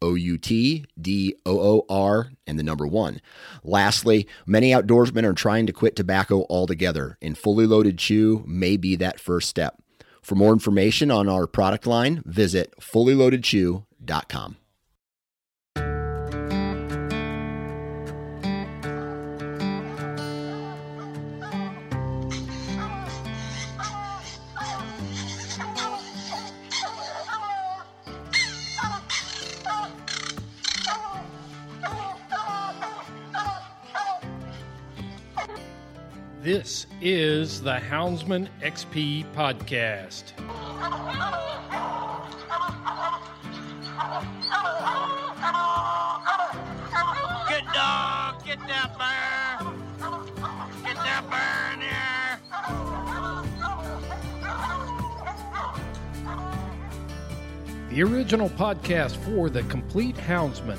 O U T D O O R and the number one. Lastly, many outdoorsmen are trying to quit tobacco altogether, and fully loaded chew may be that first step. For more information on our product line, visit fullyloadedchew.com. This is the Houndsman XP podcast. Good dog, get that bear. Get that bear in here. The original podcast for the complete Houndsman.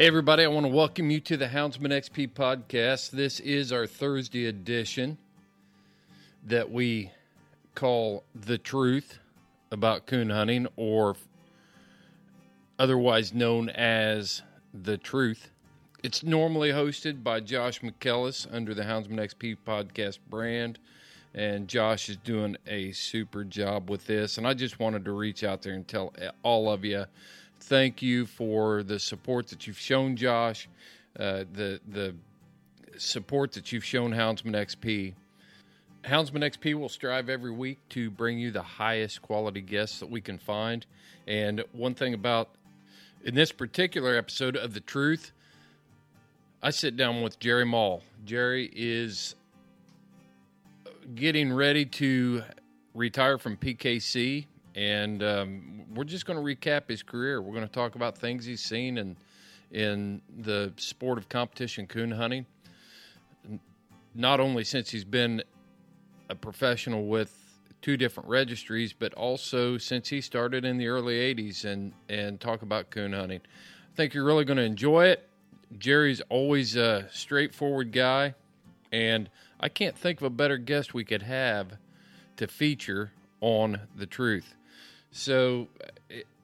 Hey, everybody, I want to welcome you to the Houndsman XP podcast. This is our Thursday edition that we call The Truth About Coon Hunting, or otherwise known as The Truth. It's normally hosted by Josh McKellis under the Houndsman XP podcast brand, and Josh is doing a super job with this. And I just wanted to reach out there and tell all of you thank you for the support that you've shown Josh, uh, the the support that you've shown Houndsman XP. Houndsman XP will strive every week to bring you the highest quality guests that we can find. And one thing about in this particular episode of The Truth, I sit down with Jerry Moll. Jerry is getting ready to retire from PKC, and um, we're just going to recap his career. We're going to talk about things he's seen in in the sport of competition coon hunting. Not only since he's been a professional with two different registries, but also since he started in the early '80s and and talk about coon hunting. I think you're really going to enjoy it. Jerry's always a straightforward guy, and I can't think of a better guest we could have to feature on the truth. So,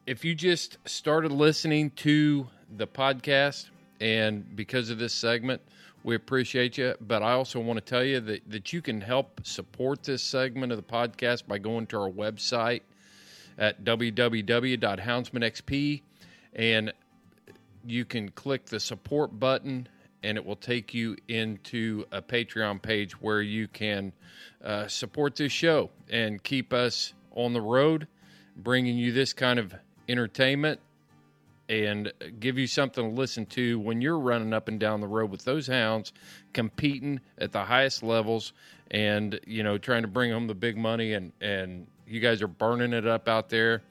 if you just started listening to the podcast, and because of this segment, we appreciate you. But I also want to tell you that, that you can help support this segment of the podcast by going to our website at www.houndsmanxp and you can click the support button and it will take you into a Patreon page where you can uh, support this show and keep us on the road, bringing you this kind of entertainment and give you something to listen to when you're running up and down the road with those hounds, competing at the highest levels, and you know trying to bring home the big money. And and you guys are burning it up out there.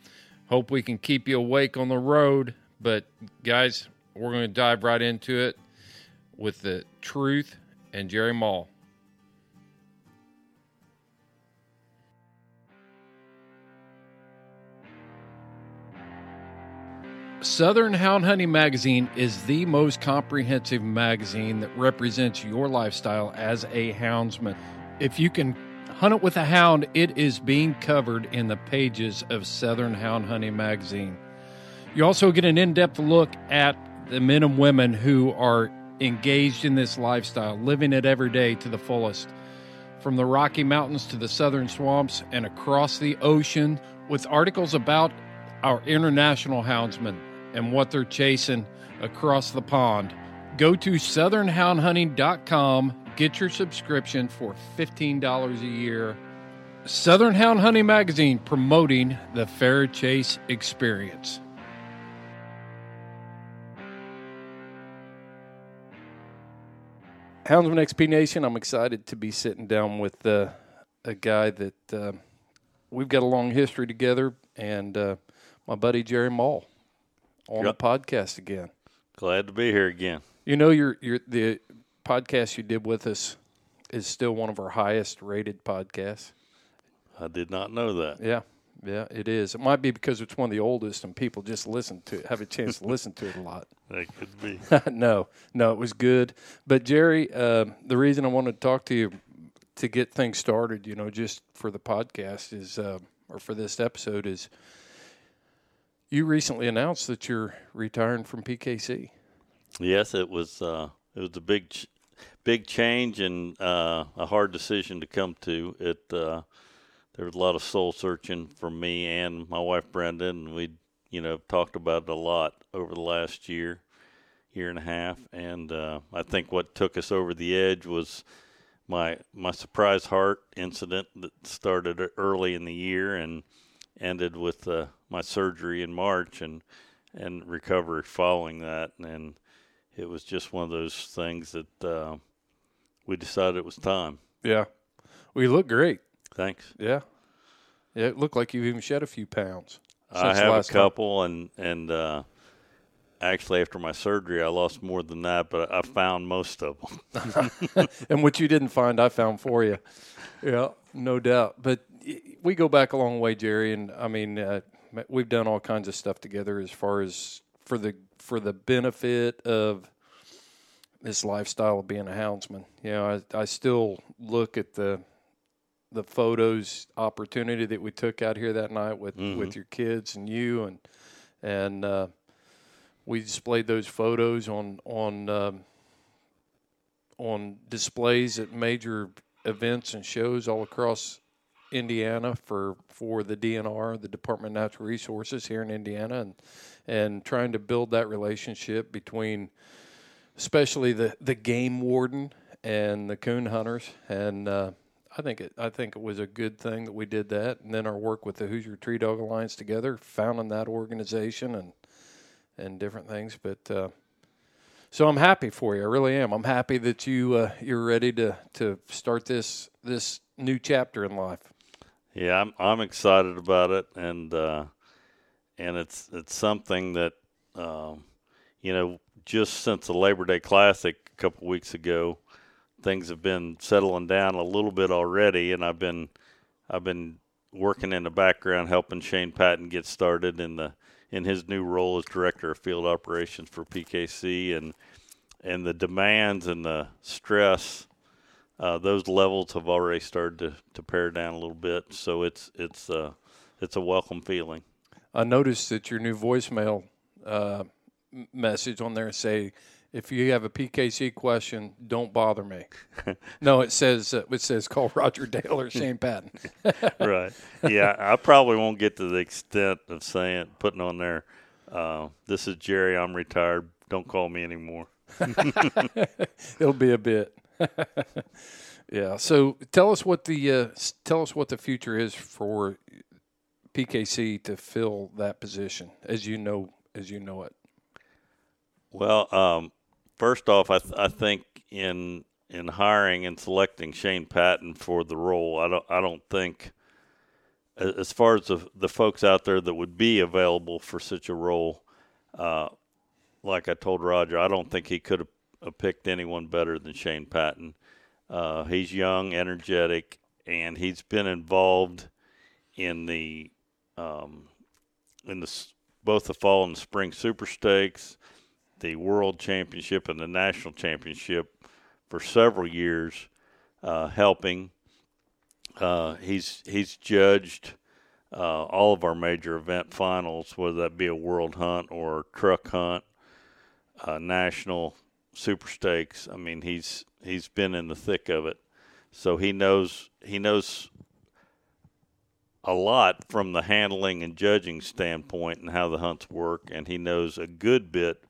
Hope we can keep you awake on the road. But guys, we're going to dive right into it with the truth and Jerry Moll. Southern Hound Hunting Magazine is the most comprehensive magazine that represents your lifestyle as a houndsman. If you can hunt it with a hound, it is being covered in the pages of Southern Hound Hunting Magazine. You also get an in depth look at the men and women who are engaged in this lifestyle, living it every day to the fullest. From the Rocky Mountains to the southern swamps and across the ocean, with articles about our international houndsmen and what they're chasing across the pond. Go to southernhoundhunting.com, get your subscription for $15 a year. Southern Hound Hunting Magazine promoting the fair chase experience. Houndsman XP Nation, I'm excited to be sitting down with uh, a guy that uh, we've got a long history together, and uh, my buddy Jerry Moll on Yep. the podcast again. Glad to be here again. You know, your your the podcast you did with us is still one of our highest rated podcasts. I did not know that. Yeah, yeah, it is. It might be because it's one of the oldest, and people just listen to it, have a chance to listen to it a lot. That could be. no, no, it was good. But Jerry, uh, the reason I wanted to talk to you to get things started, you know, just for the podcast is, uh, or for this episode is, you recently announced that you're retiring from PKC. yes, it was. Uh, it was a big, ch- big change and uh, a hard decision to come to. It. Uh, there was a lot of soul searching from me and my wife Brenda, and we, you know, talked about it a lot over the last year, year and a half. And uh, I think what took us over the edge was my my surprise heart incident that started early in the year and ended with uh, my surgery in March and and recovery following that and it was just one of those things that uh, we decided it was time. Yeah. Well, look great. Thanks. Yeah. Yeah, it looked like you've even shed a few pounds. I have a last time. couple and and uh, actually after my surgery I lost more than that, but I found most of them. and what you didn't find, I found for you. Yeah, no doubt. But we go back a long way, Jerry, and I mean, uh, we've done all kinds of stuff together as far as for the for the benefit of this lifestyle of being a houndsman. You know, I, I still look at the the photos opportunity that we took out here that night with with your kids and you and and uh, we displayed those photos on on um, on displays at major events and shows all across Indiana for for the DNR, the Department of Natural Resources here in Indiana, and and trying to build that relationship between, especially the the game warden and the coon hunters, and uh, I think it I think it was a good thing that we did that, and then our work with the Hoosier Tree Dog Alliance together, founding that organization and and different things, but. Uh, so I'm happy for you. I really am. I'm happy that you uh, you're ready to to start this this new chapter in life. Yeah, I'm I'm excited about it, and uh, and it's it's something that um, you know just since the Labor Day Classic a couple weeks ago, things have been settling down a little bit already, and I've been I've been working in the background helping Shane Patton get started in the in his new role as director of field operations for PKC, and and the demands and the stress uh, those levels have already started to, to pare down a little bit. So it's it's uh, it's a welcome feeling. I noticed that your new voicemail uh, message on there say, "If you have a PKC question, don't bother me." no, it says uh, it says call Roger Dale or Shane Patton. right. Yeah, I probably won't get to the extent of saying putting on there. Uh, this is Jerry. I'm retired. Don't call me anymore. It'll be a bit. yeah. So tell us what the uh, tell us what the future is for PKC to fill that position as you know as you know it. Well, um, first off, I, th- I think in in hiring and selecting Shane Patton for the role, I don't I don't think as far as the the folks out there that would be available for such a role, uh, like I told Roger, I don't think he could have picked anyone better than Shane Patton. Uh, he's young, energetic, and he's been involved in the um, in the both the fall and spring super stakes, the world championship, and the national championship for several years, uh, helping. Uh, he's he's judged uh, all of our major event finals, whether that be a world hunt or truck hunt, uh, national super stakes. I mean, he's he's been in the thick of it, so he knows he knows a lot from the handling and judging standpoint and how the hunts work, and he knows a good bit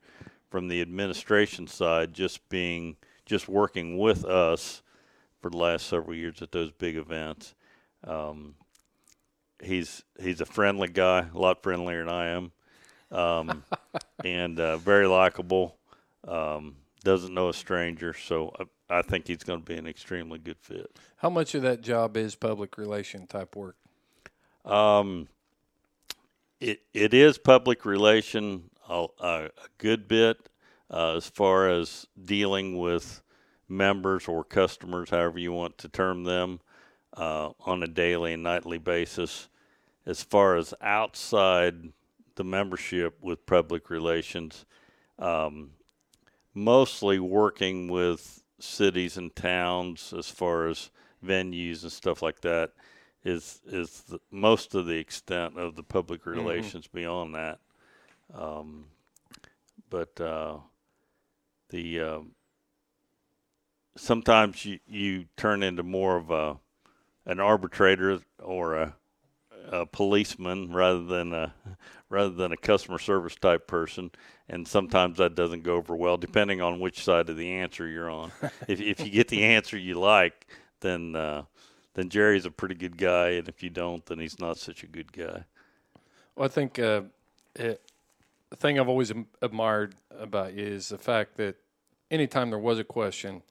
from the administration side, just being just working with us for the last several years at those big events. Um, he's he's a friendly guy, a lot friendlier than I am, um, and uh, very likable. Um, doesn't know a stranger, so I, I think he's going to be an extremely good fit. How much of that job is public relation type work? Um, it it is public relation a, a, a good bit uh, as far as dealing with members or customers, however you want to term them, uh, on a daily and nightly basis. As far as outside the membership with public relations, um, mostly working with cities and towns as far as venues and stuff like that is is the, most of the extent of the public relations mm-hmm. beyond that. Um, but uh, the uh, sometimes you, you turn into more of a an arbitrator or a, a policeman rather than a rather than a customer service type person, and sometimes that doesn't go over well depending on which side of the answer you're on. if if you get the answer you like, then uh, then Jerry's a pretty good guy, and if you don't, then he's not such a good guy. Well, I think uh, it, the thing I've always admired about you is the fact that anytime there was a question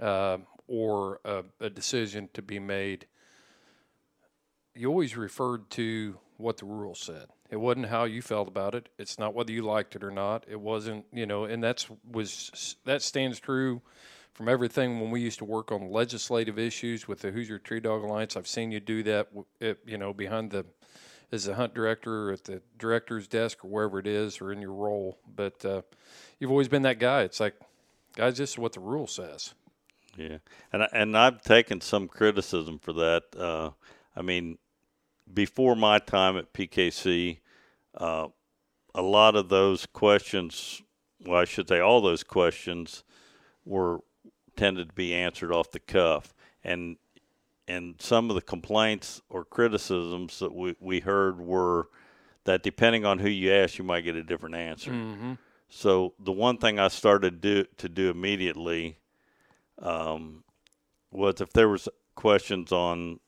uh, or a, a, decision to be made, you always referred to what the rule said. It wasn't how you felt about it. It's not whether you liked it or not. It wasn't, you know, and that's was that stands true from everything when we used to work on legislative issues with the Hoosier Tree Dog Alliance. I've seen you do that, you know, behind the as a hunt director or at the director's desk or wherever it is or in your role. But uh, you've always been that guy. It's like, guys, this is what the rule says. Yeah, and I, and I've taken some criticism for that. Uh, I mean, before my time at PKC, uh, a lot of those questions, well, I should say, all those questions were tended to be answered off the cuff, and and some of the complaints or criticisms that we, we heard were that depending on who you ask, you might get a different answer. Mm-hmm. So the one thing I started do, to do immediately um, was if there was questions on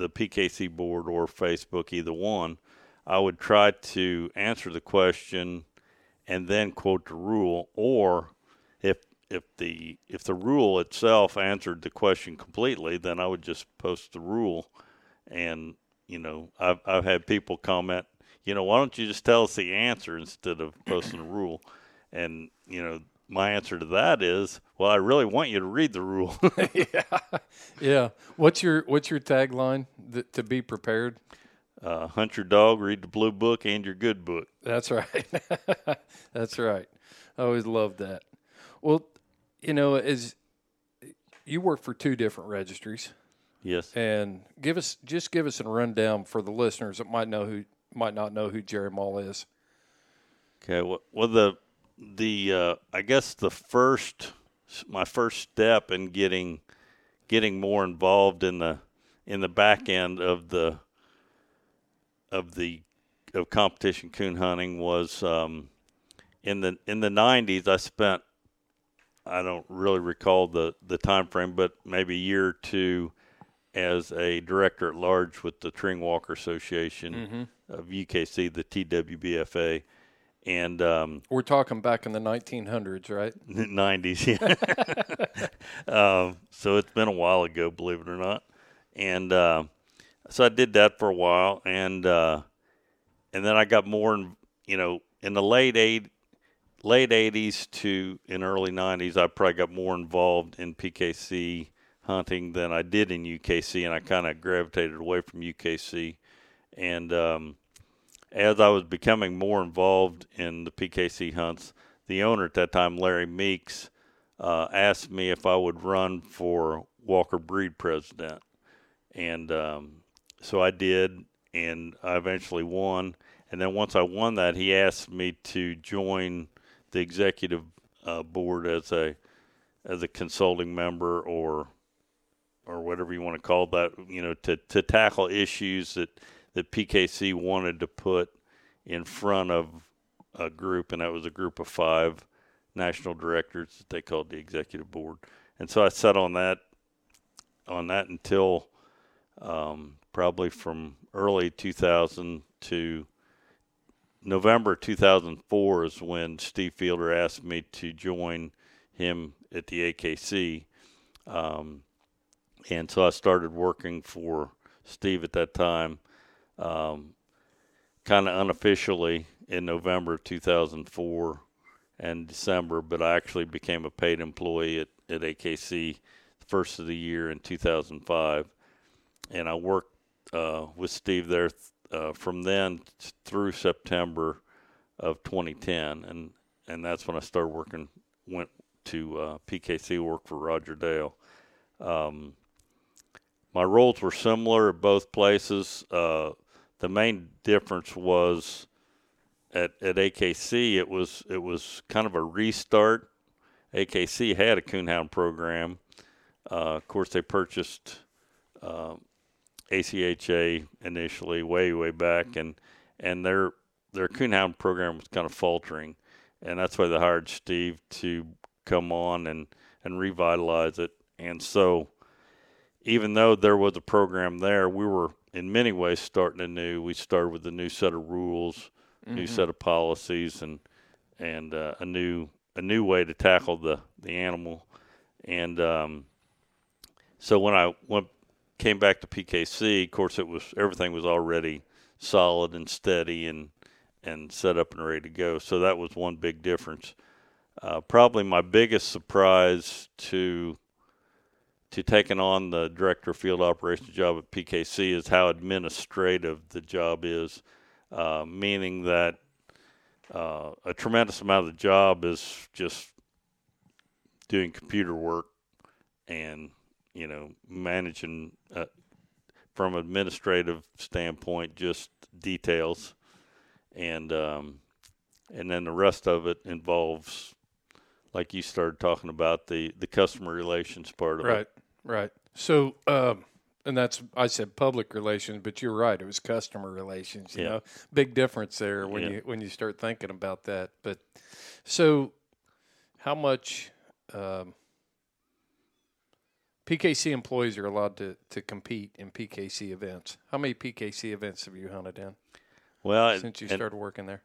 the PKC board or Facebook, either one, I would try to answer the question and then quote the rule, or if if the if the rule itself answered the question completely, then I would just post the rule, and you know I've I've had people comment, you know, why don't you just tell us the answer instead of posting the rule, and you know my answer to that is, well, I really want you to read the rule. yeah, yeah. What's your what's your tagline? That, to be prepared. Uh, hunt your dog, read the blue book, and your good book. That's right. That's right. I always loved that. Well, you know, as you work for two different registries. Yes. And give us just give us a rundown for the listeners that might know who might not know who Jerry Moll is. Okay. Well, well the the uh, I guess the first my first step in getting getting more involved in the in the back end of the of the of competition coon hunting was um, in the in the 90s I spent I don't really recall the the time frame but maybe a year or two as a director at large with the Treeing Walker Association mm-hmm. of UKC the TWBFA and um, we're talking back in the 1900s, right? 90s, yeah. um, so it's been a while ago, believe it or not. And uh, so I did that for a while, and uh, and then I got more, in, you know, in the late eight, late 80s to in early 90s, I probably got more involved in PKC hunting than I did in UKC, and I kind of gravitated away from UKC, and um, as I was becoming more involved in the PKC hunts, the owner at that time, Larry Meeks, uh, asked me if I would run for Walker Breed president, and um, so I did, and I eventually won. And then once I won that, he asked me to join the executive uh, board as a as a consulting member or or whatever you want to call that, you know, to, to tackle issues that, that PKC wanted to put in front of a group, and that was a group of five national directors that they called the executive board. And so I sat on that on that until um, probably from early 2000 to November 2004 is when Steve Fielder asked me to join him at the AKC. Um, and so I started working for Steve at that time, um, kind of unofficially in November of 2004 and December, but I actually became a paid employee at, at AKC the first of the year in 2005. And I worked uh, with Steve there uh, from then through September of 2010. And, and that's when I started working, went to uh, PKC, work for Roger Dale. Um, my roles were similar at both places. The main difference was at, at AKC it was it was kind of a restart. AKC had a coonhound program. Uh, of course, they purchased uh, ACHA initially, way way back, and and their their coonhound program was kind of faltering, and that's why they hired Steve to come on and and revitalize it. And so even though there was a program there, we were in many ways starting anew. We started with a new set of rules, mm-hmm. new set of policies, and and uh, a new a new way to tackle the the animal. And um, so when I went came back to PKC, of course, it was everything was already solid and steady and and set up and ready to go. So that was one big difference. Uh, probably my biggest surprise to to taking on the director of field operations job at PKC is how administrative the job is, uh, meaning that uh, a tremendous amount of the job is just doing computer work and you know managing uh, from an administrative standpoint just details and um, and then the rest of it involves like you started talking about the the customer relations part of right. it Right. So, um, and that's I said public relations, but you're right. It was customer relations. You Yeah. know, big difference there when Yeah. you when you start thinking about that. But so, how much um, PKC employees are allowed to to compete in PKC events? How many PKC events have you hunted in well since you and- started working there?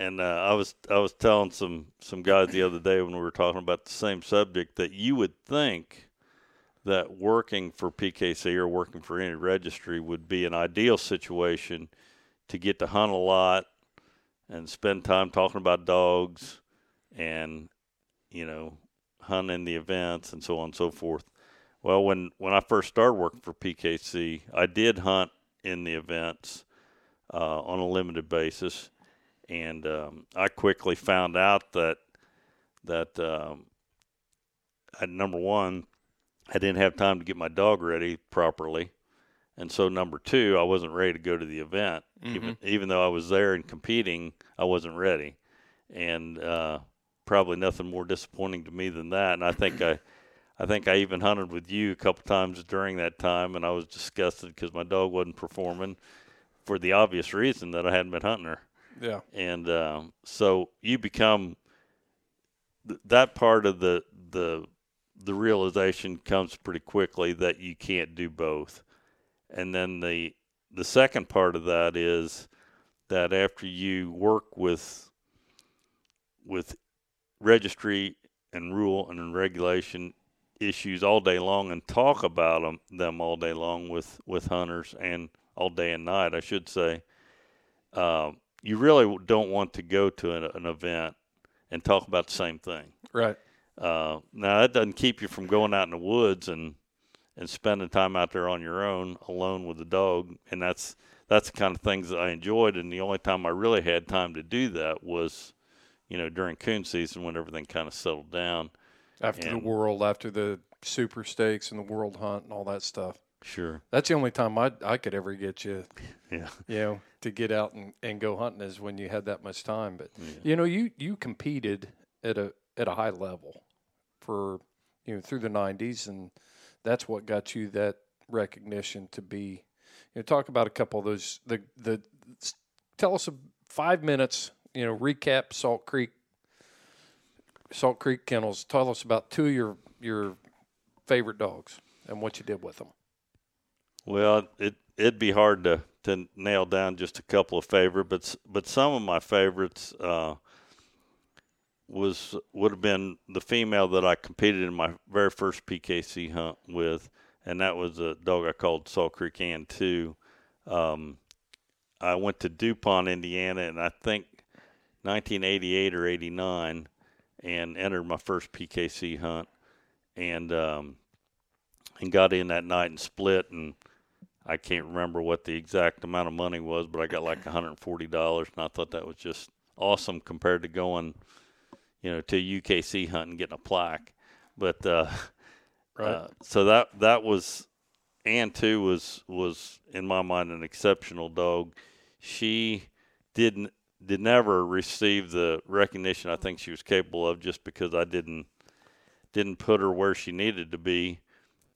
and uh, I was I was telling some some guys the other day when we were talking about the same subject that you would think that working for PKC or working for any registry would be an ideal situation to get to hunt a lot and spend time talking about dogs and you know hunting in the events and so on and so forth. Well, when when I first started working for PKC, I did hunt in the events uh, on a limited basis, and um, I quickly found out that that um, number one, I didn't have time to get my dog ready properly, and so number two, I wasn't ready to go to the event. Even even though I was there and competing, I wasn't ready, and uh, probably nothing more disappointing to me than that. And I think I. I think I even hunted with you a couple times during that time, and I was disgusted because my dog wasn't performing for the obvious reason that I hadn't been hunting her Yeah. and um, so you become th- that part of the the the realization comes pretty quickly that you can't do both and then the the second part of that is that after you work with with registry and rule and regulation issues all day long and talk about them, them all day long with with hunters and all day and night I should say um, you really don't want to go to an, an event and talk about the same thing. Right. Uh, now that doesn't keep you from going out in the woods and and spending time out there on your own, alone with the dog, and that's that's the kind of things that I enjoyed. And the only time I really had time to do that was, you know, during coon season when everything kind of settled down. After And- the world, after the super stakes and the world hunt and all that stuff. Sure. That's the only time I I could ever get you, Yeah. you know, to get out and, and go hunting is when you had that much time. But you know, you you competed at a at a high level for you know through the '90s, and that's what got you that recognition to be. You know, talk about a couple of those. The the tell us a five minutes. You know, recap Salt Creek. Salt Creek Kennels. Tell us about two of your your favorite dogs and what you did with them. Well, it it'd be hard to, to nail down just a couple of favorite, but but some of my favorites uh, was would have been the female that I competed in my very first PKC hunt with, and that was a dog I called Salt Creek Ann two. Um, I went to DuPont, Indiana, and I think 1988 or 89, and entered my first PKC hunt, and um, and got in that night and split and I can't remember what the exact amount of money was, but I got like $140, and I thought that was just awesome compared to going, you know, to UKC hunting getting a plaque. But uh, Right. uh, so that that was, Ann too was was in my mind an exceptional dog. She didn't did never receive the recognition I think she was capable of just because I didn't didn't put her where she needed to be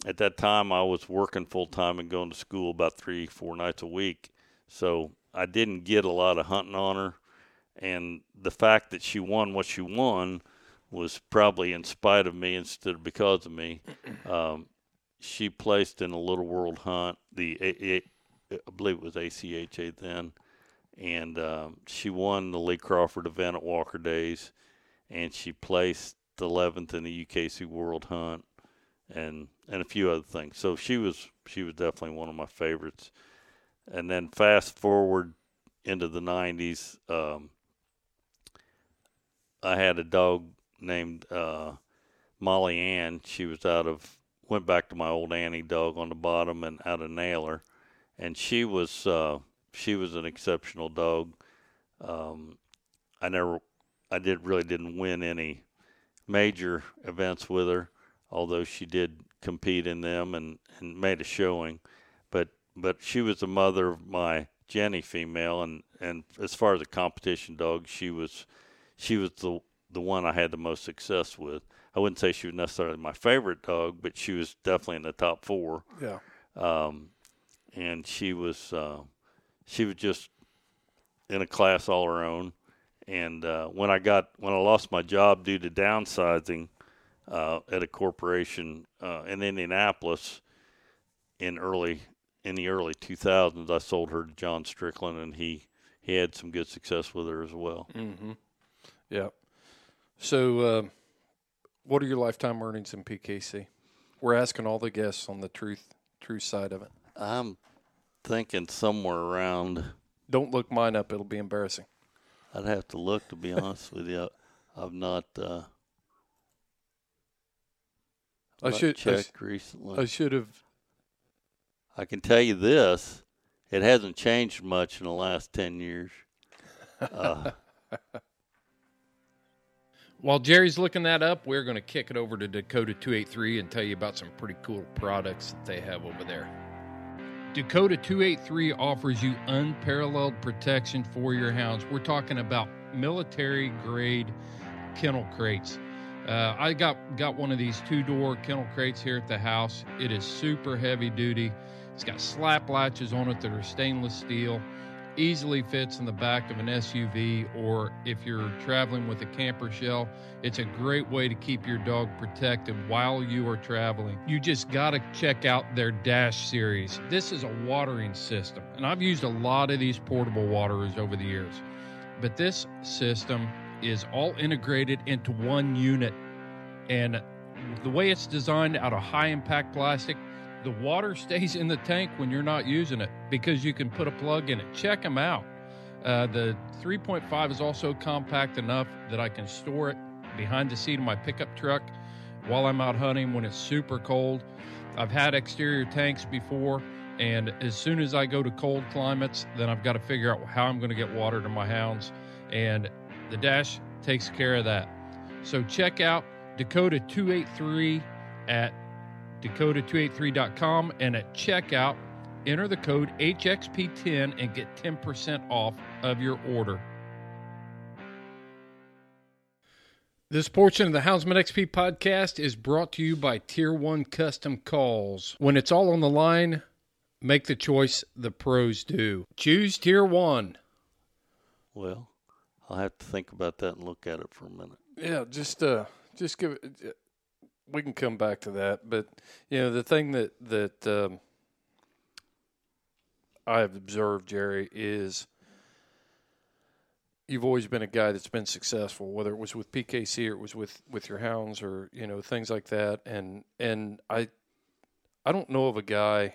at that time I was working full time and going to school about three, four nights a week. So I didn't get a lot of hunting on her. And the fact that she won what she won was probably in spite of me instead of because of me. Um, she placed in a little world hunt, the A- A- I believe it was ACHA then, and um, she won the Lee Crawford event at Walker Days, and she placed 11th in the UKC World Hunt and and a few other things. So she was she was definitely one of my favorites. And then fast forward into the '90s, um, I had a dog named uh, Molly Ann. She was out of went back to my old Annie dog on the bottom and out of Naylor, and she was uh, she was an exceptional dog. Um, I never I did really didn't win any major events with her although she did compete in them and, and made a showing. But but she was the mother of my Jenny female, and, and as far as a competition dog, she was she was the the one I had the most success with. I wouldn't say she was necessarily my favorite dog, but she was definitely in the top four. Yeah. Um, and she was uh, she was just in a class all her own. And uh, when I got when I lost my job due to downsizing, uh, at a corporation uh, in Indianapolis in early in the early 2000s. I sold her to John Strickland, and he he had some good success with her as well. Mm-hmm. Yeah. So, uh, what are your lifetime earnings in PKC? We're asking all the guests on the truth truth side of it. I'm thinking somewhere around. Don't look mine up; it'll be embarrassing. I'd have to look to be honest with you. I've not. Uh, I not should- I recently. I should have. I can tell you this: it hasn't changed much in the last ten years. Uh, While Jerry's looking that up, we're going to kick it over to Dakota 283 and tell you about some pretty cool products that they have over there. Dakota 283 offers you unparalleled protection for your hounds. We're talking about military grade kennel crates. Uh, I got got one of these two door kennel crates here at the house. It is super heavy duty. It's got slap latches on it that are stainless steel easily fits in the back of an SUV, or if you're traveling with a camper shell, it's a great way to keep your dog protected while you are traveling. You just got to check out their Dash series. This is a watering system, and I've used a lot of these portable waterers over the years, but this system is all integrated into one unit, and the way it's designed out of high impact plastic the water stays in the tank when you're not using it because you can put a plug in it. Check them out. Uh, the 3.5 is also compact enough that I can store it behind the seat of my pickup truck while I'm out hunting when it's super cold. I've had exterior tanks before And as soon as I go to cold climates, then I've got to figure out how I'm going to get water to my hounds. And the Dash takes care of that. So check out Dakota 283 at dakota283.com and at checkout, enter the code HXP10 and get 10% off of your order. This portion of the Houndsman XP podcast is brought to you by Tier 1 Custom Calls. When it's all on the line, make the choice the pros do. Choose Tier 1. Well, I'll have to think about that and look at it for a minute. Yeah, just uh, just give it. We can come back to that, but you know the thing that that um, I have observed, Jerry, is you've always been a guy that's been successful, whether it was with PKC or it was with with your hounds or you know things like that. And and I I don't know of a guy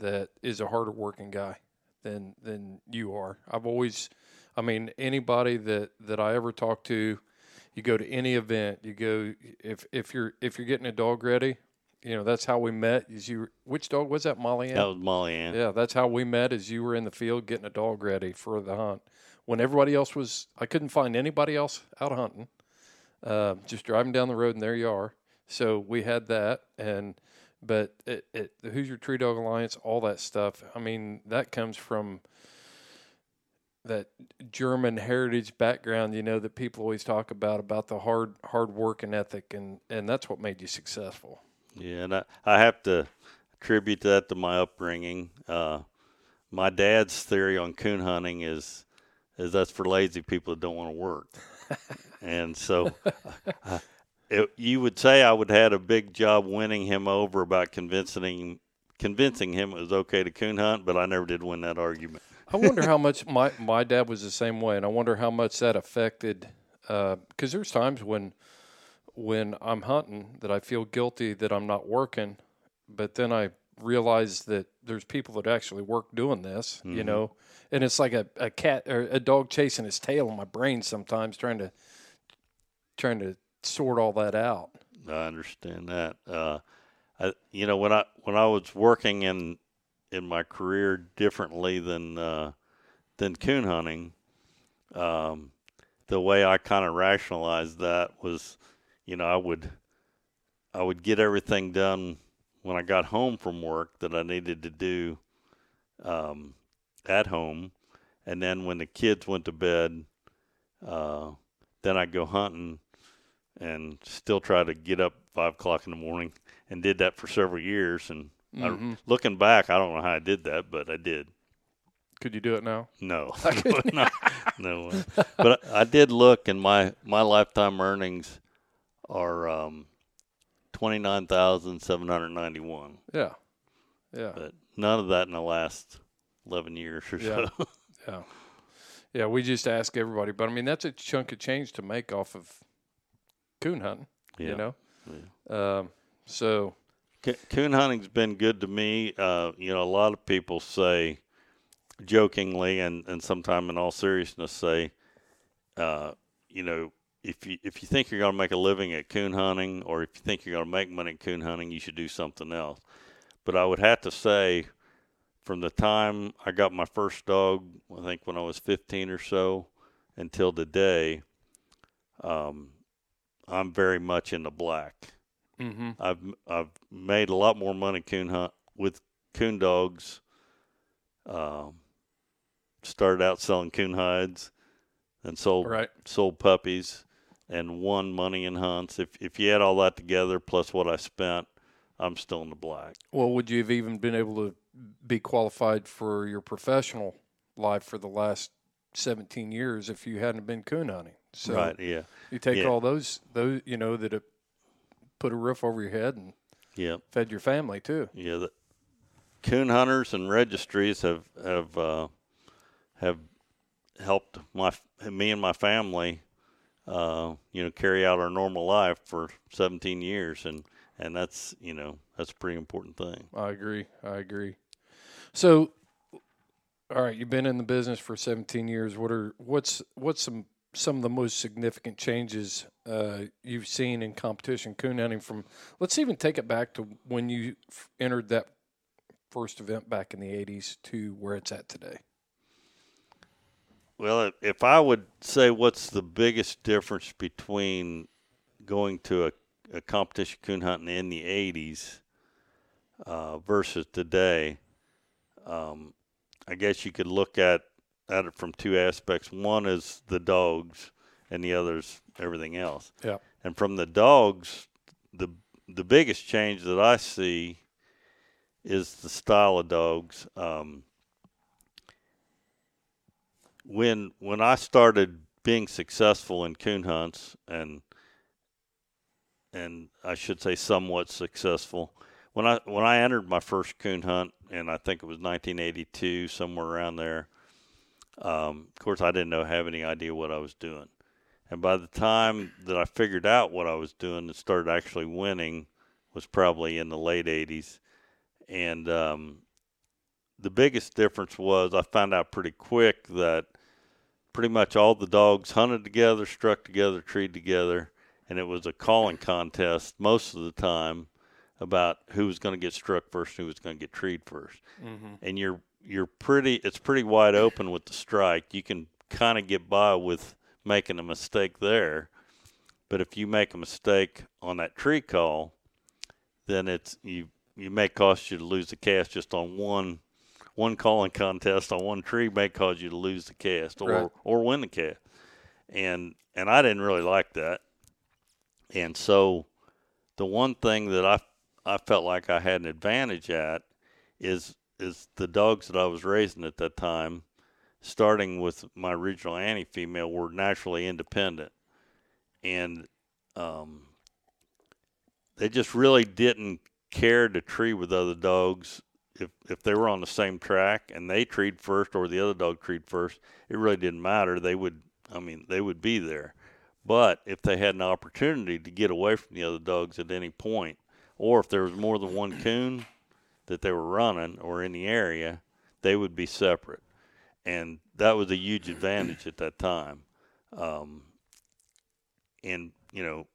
that is a harder working guy than than you are. I've always, I mean, anybody that that I ever talked to, you go to any event, you go if if you're if you're getting a dog ready, you know that's how we met. Is you which dog was that, Molly? Ann? That was Molly Ann. Yeah, that's how we met. Is you were in the field getting a dog ready for the hunt when everybody else was. I couldn't find anybody else out hunting. Uh, just driving down the road, and there you are. So we had that, and but it, it, the Hoosier Tree Dog Alliance, all that stuff. I mean, that comes from that German heritage background, you know, that people always talk about about the hard hard work and ethic, and and that's what made you successful. Yeah, and I, I have to attribute that to my upbringing. Uh, my dad's theory on coon hunting is is that's for lazy people that don't want to work, and so uh, it, you would say I would had a big job winning him over about convincing him, convincing him it was okay to coon hunt, but I never did win that argument. I wonder how much my my dad was the same way, and I wonder how much that affected. Because there's times when when I'm hunting that I feel guilty that I'm not working, but then I realize that there's people that actually work doing this, you know, and it's like a, a cat or a dog chasing his tail in my brain sometimes, trying to trying to sort all that out. I understand that. Uh, I, you know, when I when I was working in in my career differently than uh, than coon hunting, um, the way I kind of rationalized that was, you know, I would I would get everything done when I got home from work that I needed to do um, at home, and then when the kids went to bed, uh, then I'd go hunting and still try to get up five o'clock in the morning and did that for several years. And I, looking back, I don't know how I did that, but I did. Could you do it now? No, no, no. But I did look, and my my lifetime earnings are um, twenty nine thousand seven hundred ninety one. Yeah, yeah. But none of that in the last eleven years or Yeah. so. Yeah. Yeah, we just ask everybody, but I mean that's a chunk of change to make off of coon hunting. Yeah. You know, um, so Coon hunting's been good to me. Uh, you know, a lot of people say, jokingly and and sometime in all seriousness, say, uh, you know, if you if you think you're going to make a living at coon hunting, or if you think you're going to make money at coon hunting, you should do something else. But I would have to say, from the time I got my first dog, I think when I was 15 or so, until today, um, I'm very much in the black. Mhm. I've I've made a lot more money coon hunt with coon dogs. Um, started out selling coon hides, and sold Right. sold puppies, and won money in hunts. If if you add all that together plus what I spent, I'm still in the black. well, would you have even been able to be qualified for your professional life for the last 17 years if you hadn't been coon hunting? So right? Yeah. you take Yeah. all those those you know that have put a roof over your head and Yeah. fed your family too. Yeah, the coon hunters and registries have have uh, have helped my me and my family, uh, you know, carry out our normal life for 17 years, and and that's you know that's a pretty important thing. I agree. I agree. So, all right, you've been in the business for 17 years. What are what's what's some some of the most significant changes uh, you've seen in competition coon hunting? From let's even take it back to when you f- entered that first event back in the '80s to where it's at today? Well, if- I would say what's the biggest difference between going to a, a competition coon hunting in the 80s uh, versus today, um, I guess you could look at, at it from two aspects. One is the dogs, and the other is everything else. Yeah. And from the dogs, the the biggest change that I see is the style of dogs. Um, when when I started being successful in coon hunts and and I should say somewhat successful when I when I entered my first coon hunt and I think it was 1982 somewhere around there um, of course I didn't know have any idea what I was doing. And by the time that I figured out what I was doing and started actually winning was probably in the late 80s and um, the biggest difference was I found out pretty quick that pretty much all the dogs hunted together, struck together, treed together, and it was a calling contest most of the time about who was going to get struck first, who was going to get treed 1st And you're you're pretty it's pretty wide open with the strike. You can kind of get by with making a mistake there, but if you make a mistake on that tree call, then it's you you may cost you to lose the cast just on one one calling contest on one tree may cause you to lose the cast or Right. or win the cast. And and I didn't really like that. And so the one thing that I I felt like I had an advantage at is is the dogs that I was raising at that time, starting with my original anti female, were naturally independent, and um, they just really didn't care to tree with other dogs if if they were on the same track and they treed first or the other dog treed first, it really didn't matter. They would, I mean, they would be there. But if they had an opportunity to get away from the other dogs at any point, or if there was more than one coon that they were running or in the area, they would be separate, and that was a huge advantage at that time. Um, and you know,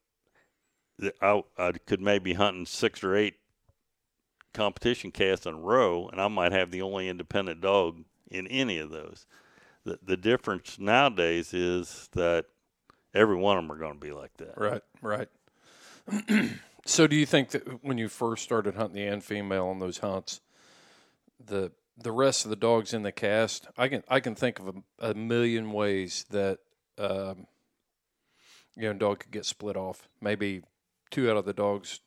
I, I could maybe hunting six or eight competition casts in a row, and I might have the only independent dog in any of those. The the difference nowadays is that every one of them are going to be like that. Right, right. so, do you think that when you first started hunting the and female on those hunts, the the rest of the dogs in the cast, I can I can think of a, a million ways that um, you know dog could get split off. Maybe two out of the dogs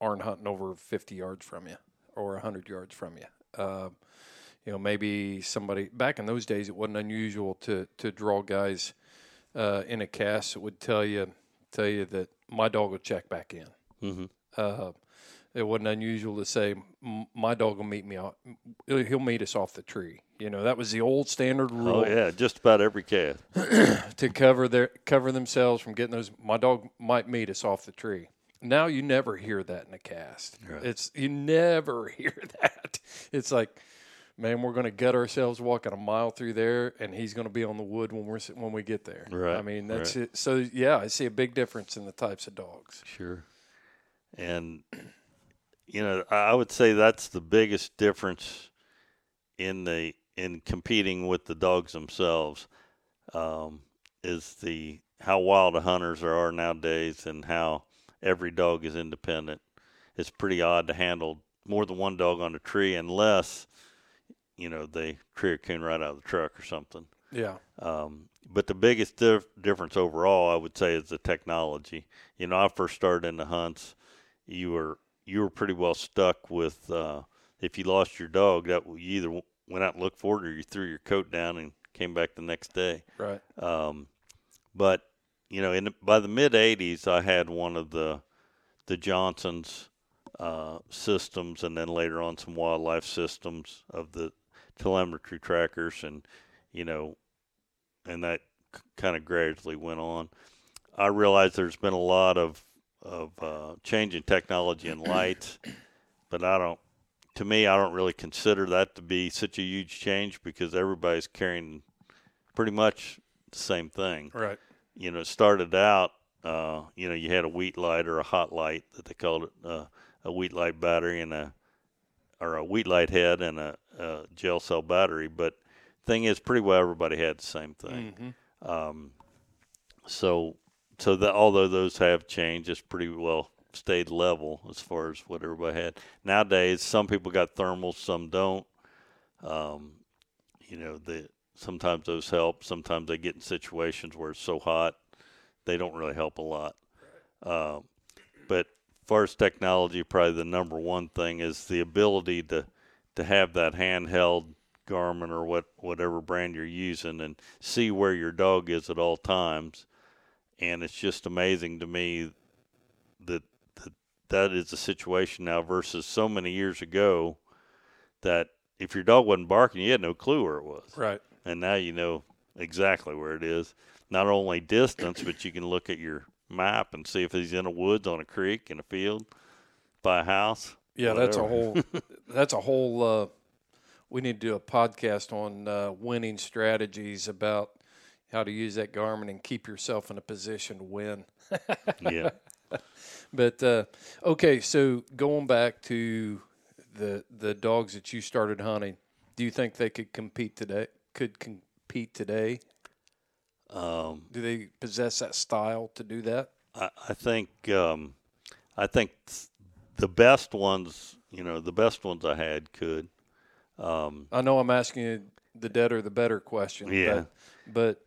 aren't hunting over fifty yards from you or hundred yards from you. Uh, you know, maybe somebody back in those days, it wasn't unusual to to draw guys uh, in a cast that would tell you tell you that my dog will check back in. Hmm Uh, it wasn't unusual to say my dog will meet me. Off, he'll meet us off the tree. You know that was the old standard rule Oh yeah, just about every cast. to cover their cover themselves from getting those. My dog might meet us off the tree. Now you never hear that in a cast. It's you never hear that. It's like, man, we're going to gut ourselves walking a mile through there, and he's going to be on the wood when we're when we get there. Right, I mean, that's right. it. So yeah, I see a big difference in the types of dogs. Sure. And you know, I would say that's the biggest difference in the in competing with the dogs themselves um, is the how wild the hunters are nowadays and how every dog is independent. It's pretty odd to handle more than one dog on a tree unless you know they tree a coon right out of the truck or something. Yeah. Um, but the biggest dif- difference overall, I would say, is the technology. You know, I first started in the hunts. You were you were pretty well stuck with uh, if you lost your dog, that you either went out and looked for it, or you threw your coat down and came back the next day. Right. Um, but you know, in the, by the mid '80s, I had one of the the Johnson's uh, systems, and then later on some wildlife systems of the telemetry trackers, and you know, and that kind of gradually went on. I realize there's been a lot of of uh, change in technology and lights, but I don't. To me, I don't really consider that to be such a huge change because everybody's carrying pretty much the same thing Right. you know, it started out, uh, you know, you had a wheat light or a hot light that they called it, uh, a wheat light battery and a, or a wheat light head and a, a gel cell battery. But thing is, pretty well everybody had the same thing. Um, so so that although those have changed, it's pretty well stayed level as far as what everybody had. Nowadays, some people got thermals, some don't. Um, you know, the sometimes those help. Sometimes they get in situations where it's so hot, they don't really help a lot. Um, but as far as technology, probably the number one thing is the ability to to have that handheld Garmin or what whatever brand you're using and see where your dog is at all times. And it's just amazing to me that that, that is the situation now versus so many years ago that if your dog wasn't barking, you had no clue where it was Right. and now you know exactly where it is. Not only distance, but you can look at your map and see if he's in a woods, on a creek, in a field, by a house. Yeah, that's a whole. that's a whole. Uh, we need to do a podcast on uh, winning strategies about how to use that Garmin and keep yourself in a position to win. yeah. But uh, okay, so going back to the the dogs that you started hunting, do you think they could compete today? Could compete today? Um, Do they possess that style to do that? I, I think um, I think th- the best ones, you know, the best ones I had could. Um, I know I'm asking you the dead or the better question. Yeah. But, but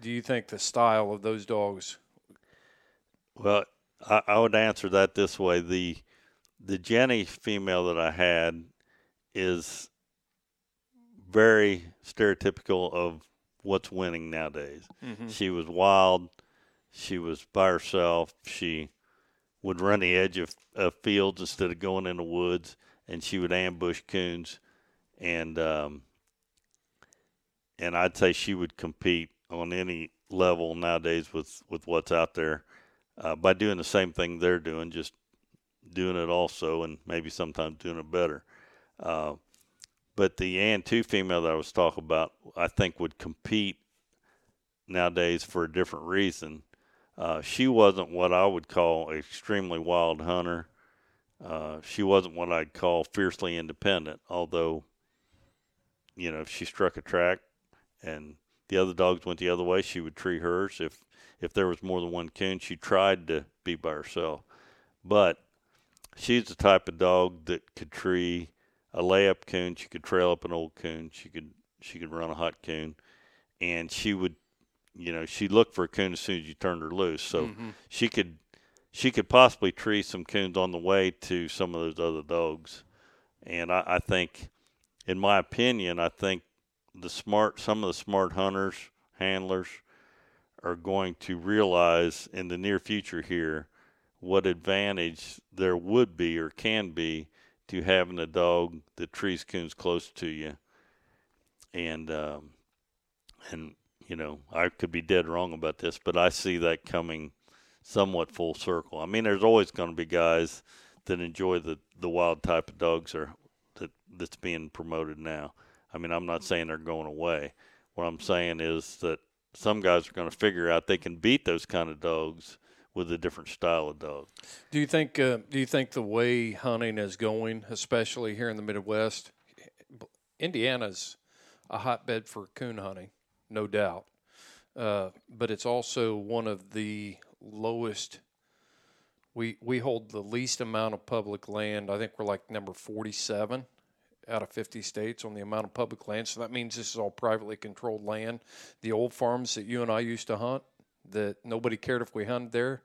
do you think the style of those dogs? Well, I, I would answer that this way: the the Jenny female that I had is very stereotypical of what's winning nowadays. She was wild. She was by herself. She would run the edge of, of fields instead of going in the woods, and she would ambush coons. And um, and I'd say she would compete on any level nowadays with, with what's out there uh, by doing the same thing they're doing, just doing it also, and maybe sometimes doing it better. Uh, but the Ann two female that I was talking about, I think would compete nowadays for a different reason. Uh, she wasn't what I would call extremely wild hunter. Uh, she wasn't what I'd call fiercely independent, although, you know, if she struck a track and the other dogs went the other way, she would tree hers. If if there was more than one coon, she tried to be by herself. But she's the type of dog that could tree a layup coon. She could trail up an old coon. She could she could run a hot coon, and she would, you know, she looked for a coon as soon as you turned her loose. So mm-hmm. she could she could possibly tree some coons on the way to some of those other dogs. And I, I think, in my opinion, I think the smart some of the smart hunters handlers are going to realize in the near future here what advantage there would be or can be to having a dog that trees coons close to you. And um, and you know I could be dead wrong about this but I see that coming somewhat full circle. I mean there's always going to be guys that enjoy the the wild type of dogs are that that's being promoted now I mean I'm not saying they're going away what I'm saying is that some guys are going to figure out they can beat those kind of dogs with a different style of dog. Do you think? Uh, do you think the way hunting is going, especially here in the Midwest, Indiana's a hotbed for coon hunting, no doubt. Uh, but it's also one of the lowest. We we hold the least amount of public land. I think we're like number forty-seven out of 50 states on the amount of public land. So that means this is all privately controlled land. The old farms that you and I used to hunt, that nobody cared if we hunted there,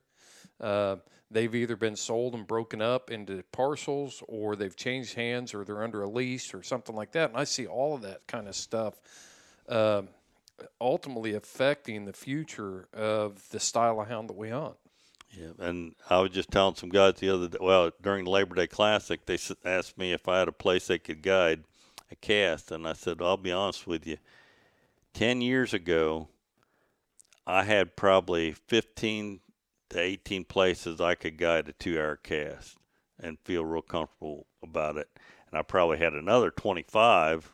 uh, they've either been sold and broken up into parcels or they've changed hands or they're under a lease or something like that. And I see all of that kind of stuff um ultimately affecting the future of the style of hound that we hunt. Yeah, and I was just telling some guys the other day. Well, during the Labor Day Classic, they asked me if I had a place they could guide a cast, and I said, "I'll be honest with you. Ten years ago, I had probably fifteen to eighteen places I could guide a two-hour cast and feel real comfortable about it, and I probably had another twenty-five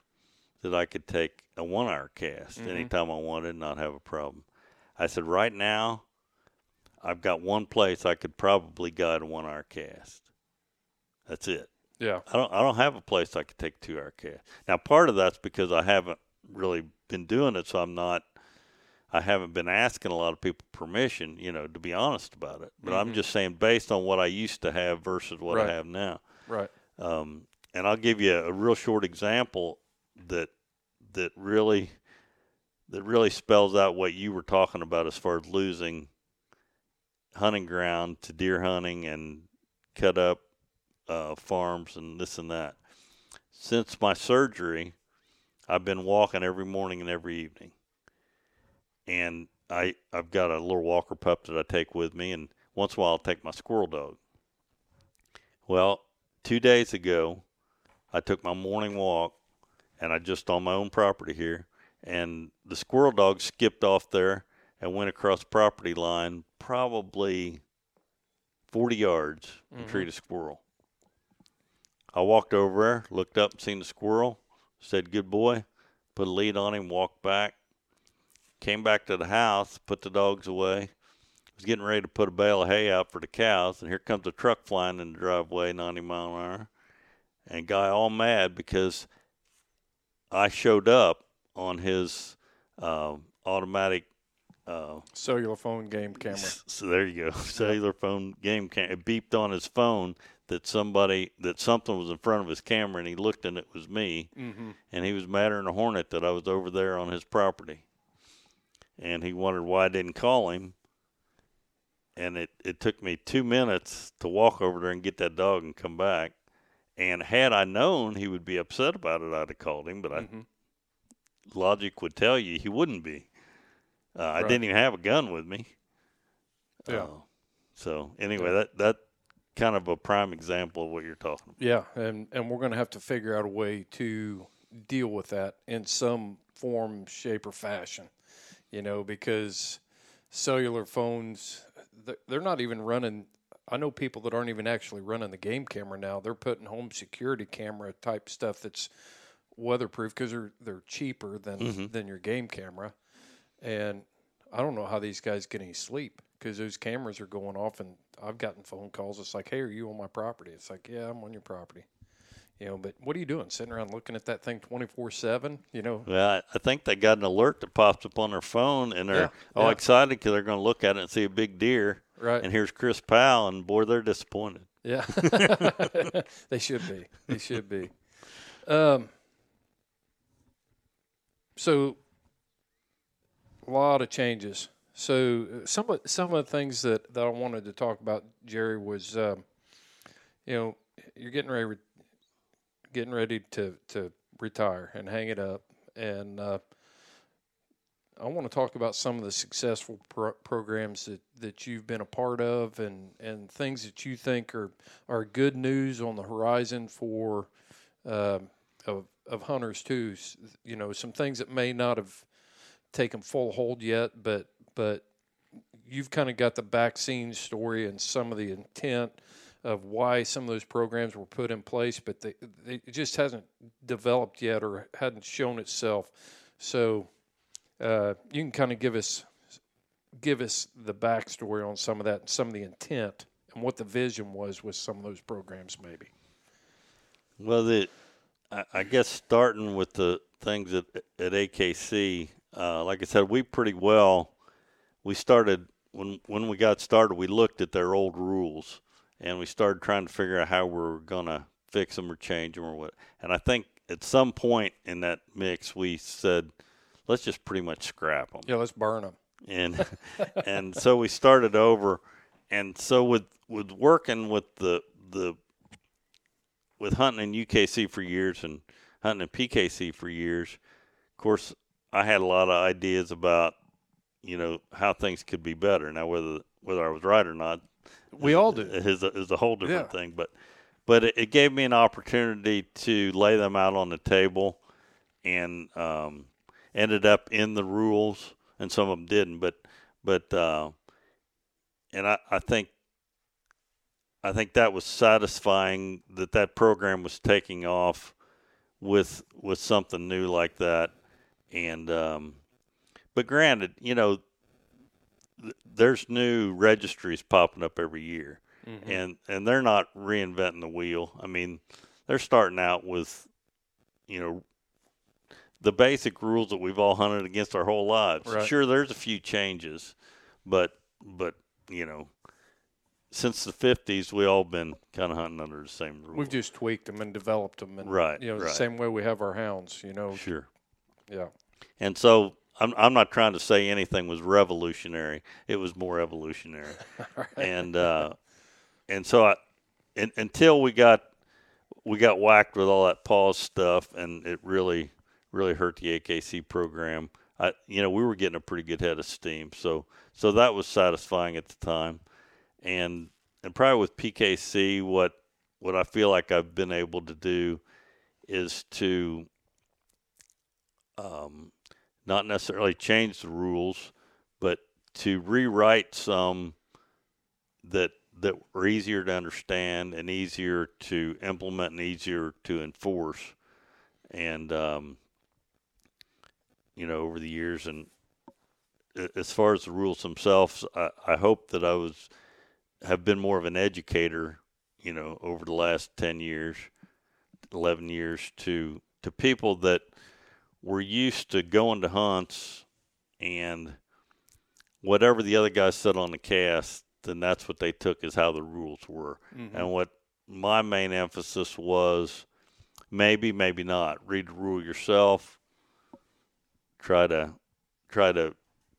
that I could take a one-hour cast mm-hmm. anytime I wanted, and not have a problem." I said, "Right now." I've got one place I could probably guide a one hour cast. That's it. Yeah. I don't I don't have a place I could take two hour cast. Now part of that's because I haven't really been doing it, so I'm not I haven't been asking a lot of people permission, you know, to be honest about it. But I'm just saying based on what I used to have versus what Right. I have now. Right. Um, and I'll give you a real short example that that really that really spells out what you were talking about as far as losing hunting ground to deer hunting and cut up uh, farms and this and that. Since my surgery, I've been walking every morning and every evening, and I I've got a little walker pup that I take with me, and once in a while I'll take my squirrel dog. Well, two days ago, I took my morning walk, and I just on my own property here, and the squirrel dog skipped off there and went across the property line, probably 40 yards, and treated a squirrel. I walked over there, looked up and seen the squirrel, said, Good boy, put a lead on him, walked back, came back to the house, put the dogs away, was getting ready to put a bale of hay out for the cows, and here comes a truck flying in the driveway, 90 mile an hour. And guy all mad because I showed up on his uh, automatic uh, Cellular phone game camera. so there you go. Cellular phone game camera. It beeped on his phone that somebody that something was in front of his camera, and he looked and it was me. Mm-hmm. And he was madder than a hornet that I was over there on his property. And he wondered why I didn't call him. And it, it took me two minutes to walk over there and get that dog and come back. And had I known he would be upset about it, I'd have called him. But I, Mhm. logic would tell you he wouldn't be. Uh, I didn't even have a gun with me. Yeah. Uh, so anyway, that that kind of a prime example of what you're talking about. Yeah, and and we're going to have to figure out a way to deal with that in some form, shape, or fashion. You know, because cellular phones, they're not even running. I know people that aren't even actually running the game camera now. They're putting home security camera type stuff that's weatherproof because they're they're cheaper than than your game camera. And I don't know how these guys get any sleep because those cameras are going off, and I've gotten phone calls. It's like, "Hey, are you on my property?" It's like, "Yeah, I'm on your property." You know, but what are you doing? Sitting around looking at that thing twenty four seven? You know, I, I think they got an alert that pops up on their phone, and they're Yeah, all yeah. excited because they're going to look at it and see a big deer. right? And here's Chris Powell, and boy, they're disappointed. Yeah, they should be. They should be. Um, so, a lot of changes. So, uh, some of some of the things that, that I wanted to talk about, Jerry, was um, you know you're getting ready getting ready to to retire and hang it up, and uh, I want to talk about some of the successful pro- programs that, that you've been a part of and, and things that you think are, are good news on the horizon for um of, of hunters too. You know, some things that may not have taken full hold yet, but but you've kind of got the back scene story and some of the intent of why some of those programs were put in place, but they, they it just hasn't developed yet or hadn't shown itself. So uh, you can kind of give us give us the backstory on some of that some of the intent and what the vision was with some of those programs, maybe. Well, the I, I guess starting with the things at at AKC, uh, like I said, we pretty well we started when when we got started. We looked at their old rules and we started trying to figure out how we're gonna fix them or change them or what. And I think at some point in that mix, we said, let's just pretty much scrap them Yeah, let's burn them. and and so we started over and so with with working with the the with hunting in UKC for years and hunting in PKC for years of course I had a lot of ideas about you know how things could be better now whether whether I was right or not We all do. is a, is a whole different Yeah. thing but but it, it gave me an opportunity to lay them out on the table and um, ended up in the rules, and some of them didn't. But but uh, and I, I think I think that was satisfying that that program was taking off with with something new like that. And um, but granted, you know, th- there's new registries popping up every year, and and they're not reinventing the wheel. I mean, they're starting out with, you know, the basic rules that we've all hunted against our whole lives. Right. Sure, there's a few changes, but but you know, since the '50s, we all been kind of hunting under the same rules. We've just tweaked them and developed them, and Right, you know, the same way we have our hounds. You know, sure. yeah. And so I'm I'm not trying to say anything was revolutionary. It was more evolutionary. And uh, and so I and, until we got we got whacked with all that pause stuff and it really really hurt the AKC program. I you know, we were getting a pretty good head of steam. So so that was satisfying at the time. And and probably with PKC what what I feel like I've been able to do is to um, not necessarily change the rules, but to rewrite some that that were easier to understand and easier to implement and easier to enforce. And um, you know, over the years, and as far as the rules themselves, I, I hope that I was have been more of an educator. You know, over the last ten years, eleven years, to to people that were used to going to hunts and whatever the other guy said on the cast, then that's what they took as how the rules were. Mm-hmm. And what my main emphasis was maybe, maybe not. Read the rule yourself. Try to try to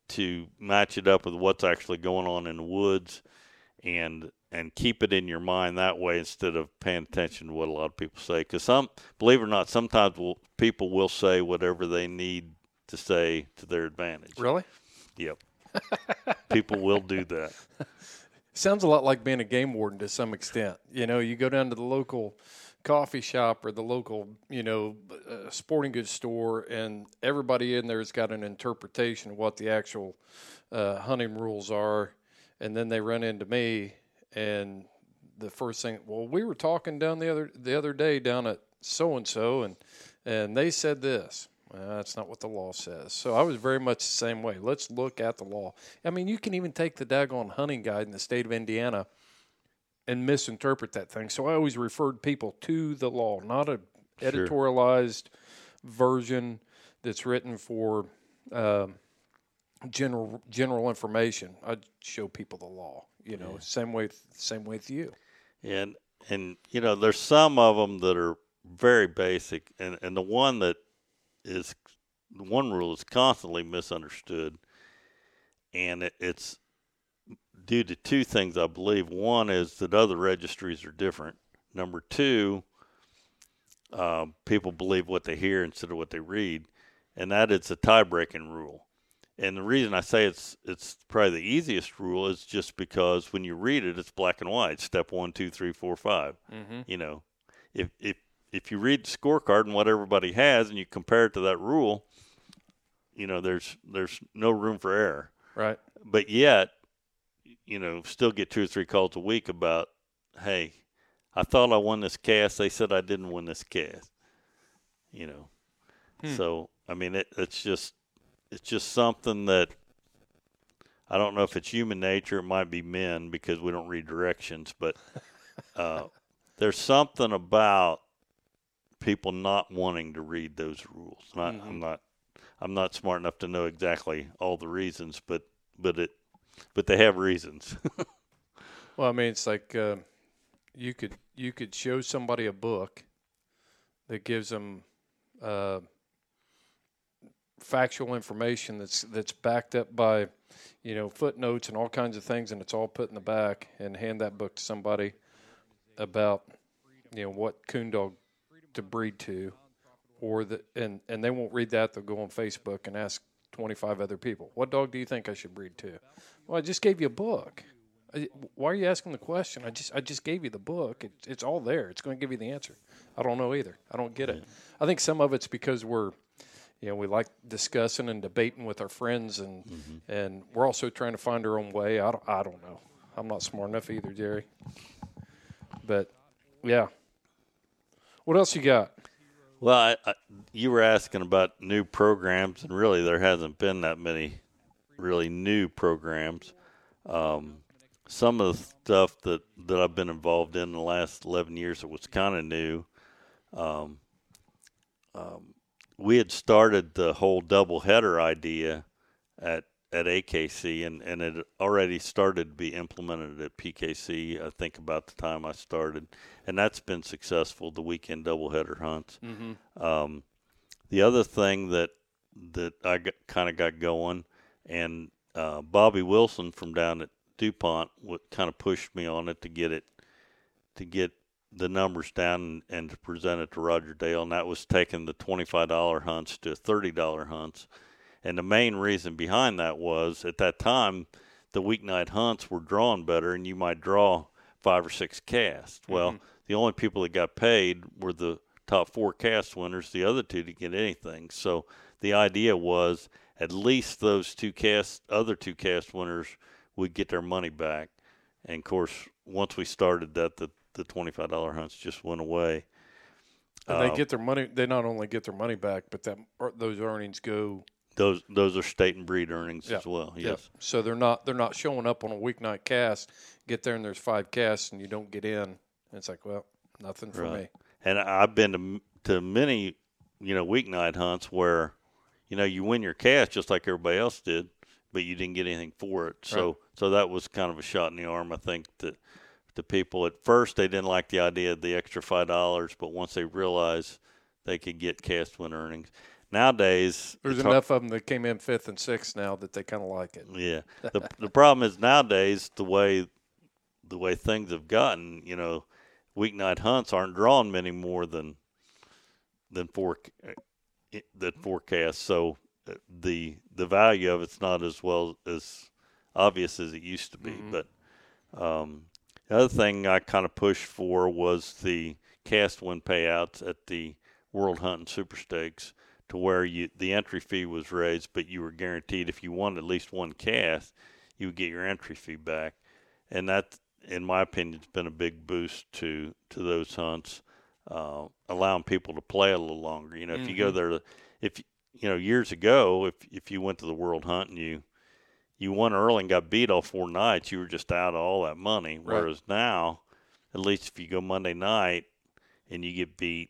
to match it up with what's actually going on in the woods and and keep it in your mind that way instead of paying attention to what a lot of people say because some believe it or not sometimes will, people will say whatever they need to say to their advantage Really? yep people will do that Sounds a lot like being a game warden to some extent. You know, you go down to the local coffee shop or the local, you know, uh, sporting goods store, and everybody in there has got an interpretation of what the actual uh, hunting rules are, and then they run into me, and the first thing, well, we were talking down the other the other day down at so and so, and and they said this. Well, that's not what the law says. So I was very much the same way. Let's look at the law. I mean, you can even take the daggone hunting guide in the state of Indiana and misinterpret that thing. So I always referred people to the law, not a editorialized version that's written for um, general general information. I show people the law. You know, same way same way with you. and and you know there's some of them that are very basic and and the one that is the one rule is constantly misunderstood and it, it's due to two things i believe one is that other registries are different number two um, people believe what they hear instead of what they read and that is a tie-breaking rule and the reason I say it's it's probably the easiest rule is just because when you read it, it's black and white. Step one, two, three, four, five. Mm-hmm. You know, if if if you read the scorecard and what everybody has, and you compare it to that rule, you know, there's there's no room for error. Right. But yet, you know, still get two or three calls a week about, hey, I thought I won this cast. They said I didn't win this cast. You know, hmm. so I mean, it, it's just it's just something that I don't know if it's human nature. It might be men because we don't read directions, but uh, there's something about people not wanting to read those rules. Not, I'm not I'm not smart enough to know exactly all the reasons, but but it but they have reasons. Well, I mean, it's like uh, you could you could show somebody a book that gives them uh, factual information that's that's backed up by you know footnotes and all kinds of things, and it's all put in the back, and hand that book to somebody about you know what coon dog to breed to, or the and and they won't read that. They'll go on Facebook and ask twenty five other people, "What dog do you think I should breed to?" Well, I just gave you a book. Why are you asking the question? I just I just gave you the book. It, it's all there. It's going to give you the answer. I don't know either. I don't get it. I think some of it's because we're, you know, we like discussing and debating with our friends, and and we're also trying to find our own way. I don't I don't know. I'm not smart enough either, Jerry. But yeah. What else you got? Well, I, I, you were asking about new programs, and really there hasn't been that many really new programs. Um, some of the stuff that, that I've been involved in the last 11 years that was kind of new um, um, we had started the whole double header idea at at AKC, and, and it already started to be implemented at PKC. I think about the time I started, and that's been successful. The weekend doubleheader hunts. Mm-hmm. Um, the other thing that that I kind of got going, and uh, Bobby Wilson from down at Dupont would kind of pushed me on it to get it to get the numbers down and, and to present it to Roger Dale, and that was taking the twenty-five dollar hunts to thirty dollar hunts. And the main reason behind that was at that time the weeknight hunts were drawn better, and you might draw five or six casts. Well, mm-hmm. the only people that got paid were the top four cast winners. The other two didn't get anything. So the idea was at least those two cast, other two cast winners would get their money back. And of course, once we started that, the the twenty five dollar hunts just went away. And Uh, they get their money. They not only get their money back, but that those earnings go. those those are state and breed earnings Yeah. as well. Yes. So they're not they're not showing up on a weeknight cast. Get there and there's five casts and you don't get in. And it's like, well, nothing for Right. me. And I've been to to many, you know, weeknight hunts where, you know, you win your cast just like everybody else did, but you didn't get anything for it. So so that was kind of a shot in the arm. I think that the people at first they didn't like the idea of the extra five dollars, but once they realized they could get cast win earnings, nowadays There's it's hard- enough of them that came in fifth and sixth now that they kind of like it. Yeah. The the problem is nowadays the way the way things have gotten, you know, weeknight hunts aren't drawn many more than than four than forecast. So uh, the the value of it's not as well as obvious as it used to be. But um, the other thing I kind of pushed for was the cast win payouts at the World Hunt and Super Stakes, to where you the entry fee was raised, but you were guaranteed if you won at least one cast, you would get your entry fee back, and that, in my opinion, has been a big boost to to those hunts, uh, allowing people to play a little longer. You know, if you go there, if you know years ago, if if you went to the World Hunt and you you won early and got beat all four nights, you were just out of all that money. Right. Whereas now, at least if you go Monday night and you get beat,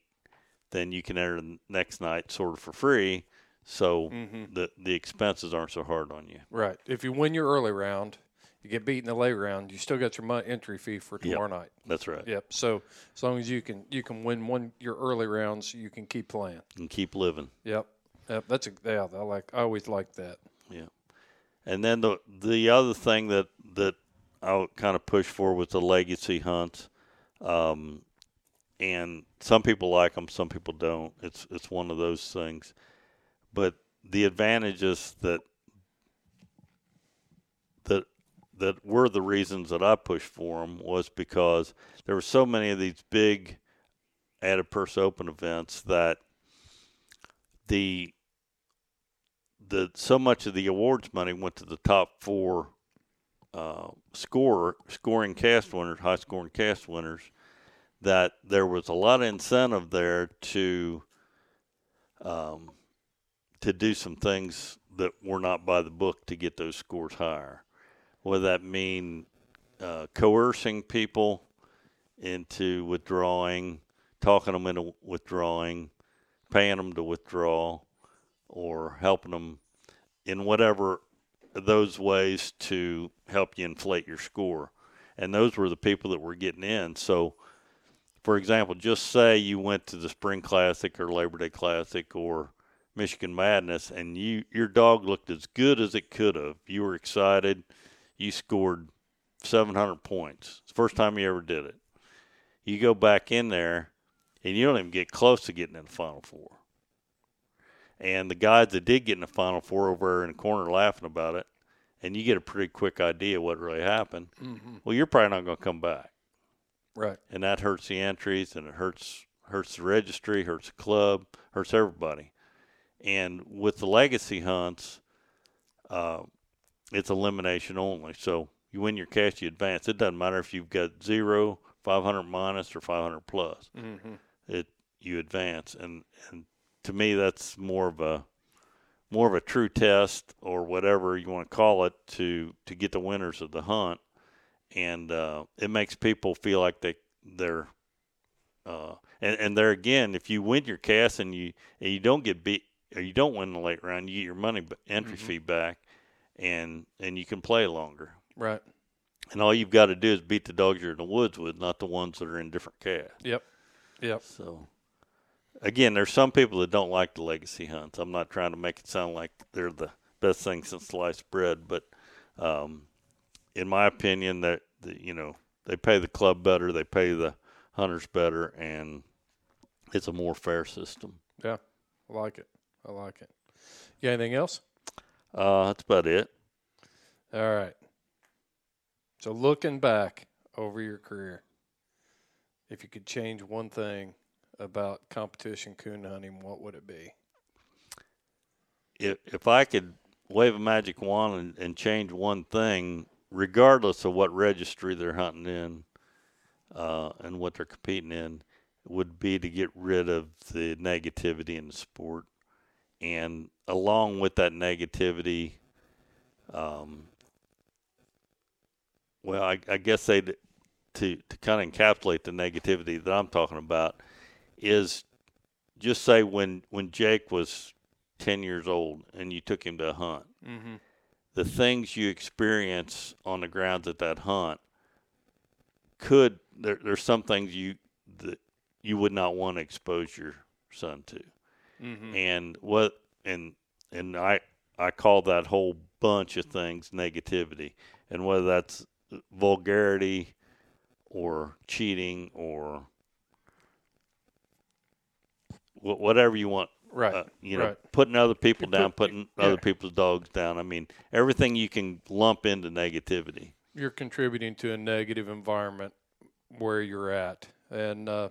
then you can enter the next night sort of for free. So Mm-hmm. the the expenses aren't so hard on you. Right. If you win your early round, you get beat in the late round, you still got your entry fee for Yep. tomorrow night. That's right. Yep. So as long as you can you can win one your early rounds, you can keep playing. And keep living. Yep. Yep. That's a yeah. I like. I always like that. Yeah. And then the the other thing that that I kind of push for was the legacy hunts. Um, and some people like them, some people don't. It's it's one of those things. But the advantages that that that were the reasons that I pushed for them was because there were so many of these big added purse open events that the the so much of the awards money went to the top four uh, scoring cast winners, high scoring cast winners, that there was a lot of incentive there to um, to do some things that were not by the book to get those scores higher. Whether that mean uh, coercing people into withdrawing, talking them into withdrawing, paying them to withdraw, or helping them in whatever those ways to help you inflate your score. And those were the people that were getting in. So, for example, just say you went to the Spring Classic or Labor Day Classic or Michigan Madness and you your dog looked as good as it could have. You were excited. You scored 700 points. It's the first time you ever did it. You go back in there and you don't even get close to getting in the Final Four. And the guys that did get in the Final Four over in the corner laughing about it, and you get a pretty quick idea what really happened. Well, you're probably not going to come back, Right. and that hurts the entries, and it hurts hurts the registry, hurts the club, hurts everybody. And with the legacy hunts, uh, it's elimination only. So you win your cash, you advance. It doesn't matter if you've got zero, 500 minus, or 500 plus. Mm-hmm. It you advance, and and to me that's more of a more of a true test or whatever you want to call it to to get the winners of the hunt, and uh, it makes people feel like they they're Uh, and and there again, if you win your cast and you and you don't get beat or you don't win the late round, you get your money entry Mm-hmm. fee back, and and you can play longer. Right. And all you've got to do is beat the dogs you're in the woods with, not the ones that are in different casts. Yep. Yep. So, again, there's some people that don't like the legacy hunts. I'm not trying to make it sound like they're the best thing since sliced bread, but um, in my opinion, that the, you know they pay the club better, they pay the hunters better, and it's a more fair system. Yeah. I like it. I like it. You got anything else? Uh, that's about it. All right. So looking back over your career, if you could change one thing about competition coon hunting, what would it be? if if I could wave a magic wand and, and change one thing, regardless of what registry they're hunting in uh, and what they're competing in, would be to get rid of the negativity in the sport, and along with that negativity, um, well, I, I guess they to to kind of encapsulate the negativity that I'm talking about is just say when when Jake was 10 years old and you took him to a hunt, Mm-hmm. the things you experience on the grounds at that hunt could there, there's some things you that you would not want to expose your son to Mm-hmm. and what and and I I call that whole bunch of things negativity and whether that's vulgarity or cheating or whatever you want Right. uh, you know, right. putting other people down, putting yeah. other people's dogs down. I mean, everything you can lump into negativity. You're contributing to a negative environment where you're at. And uh,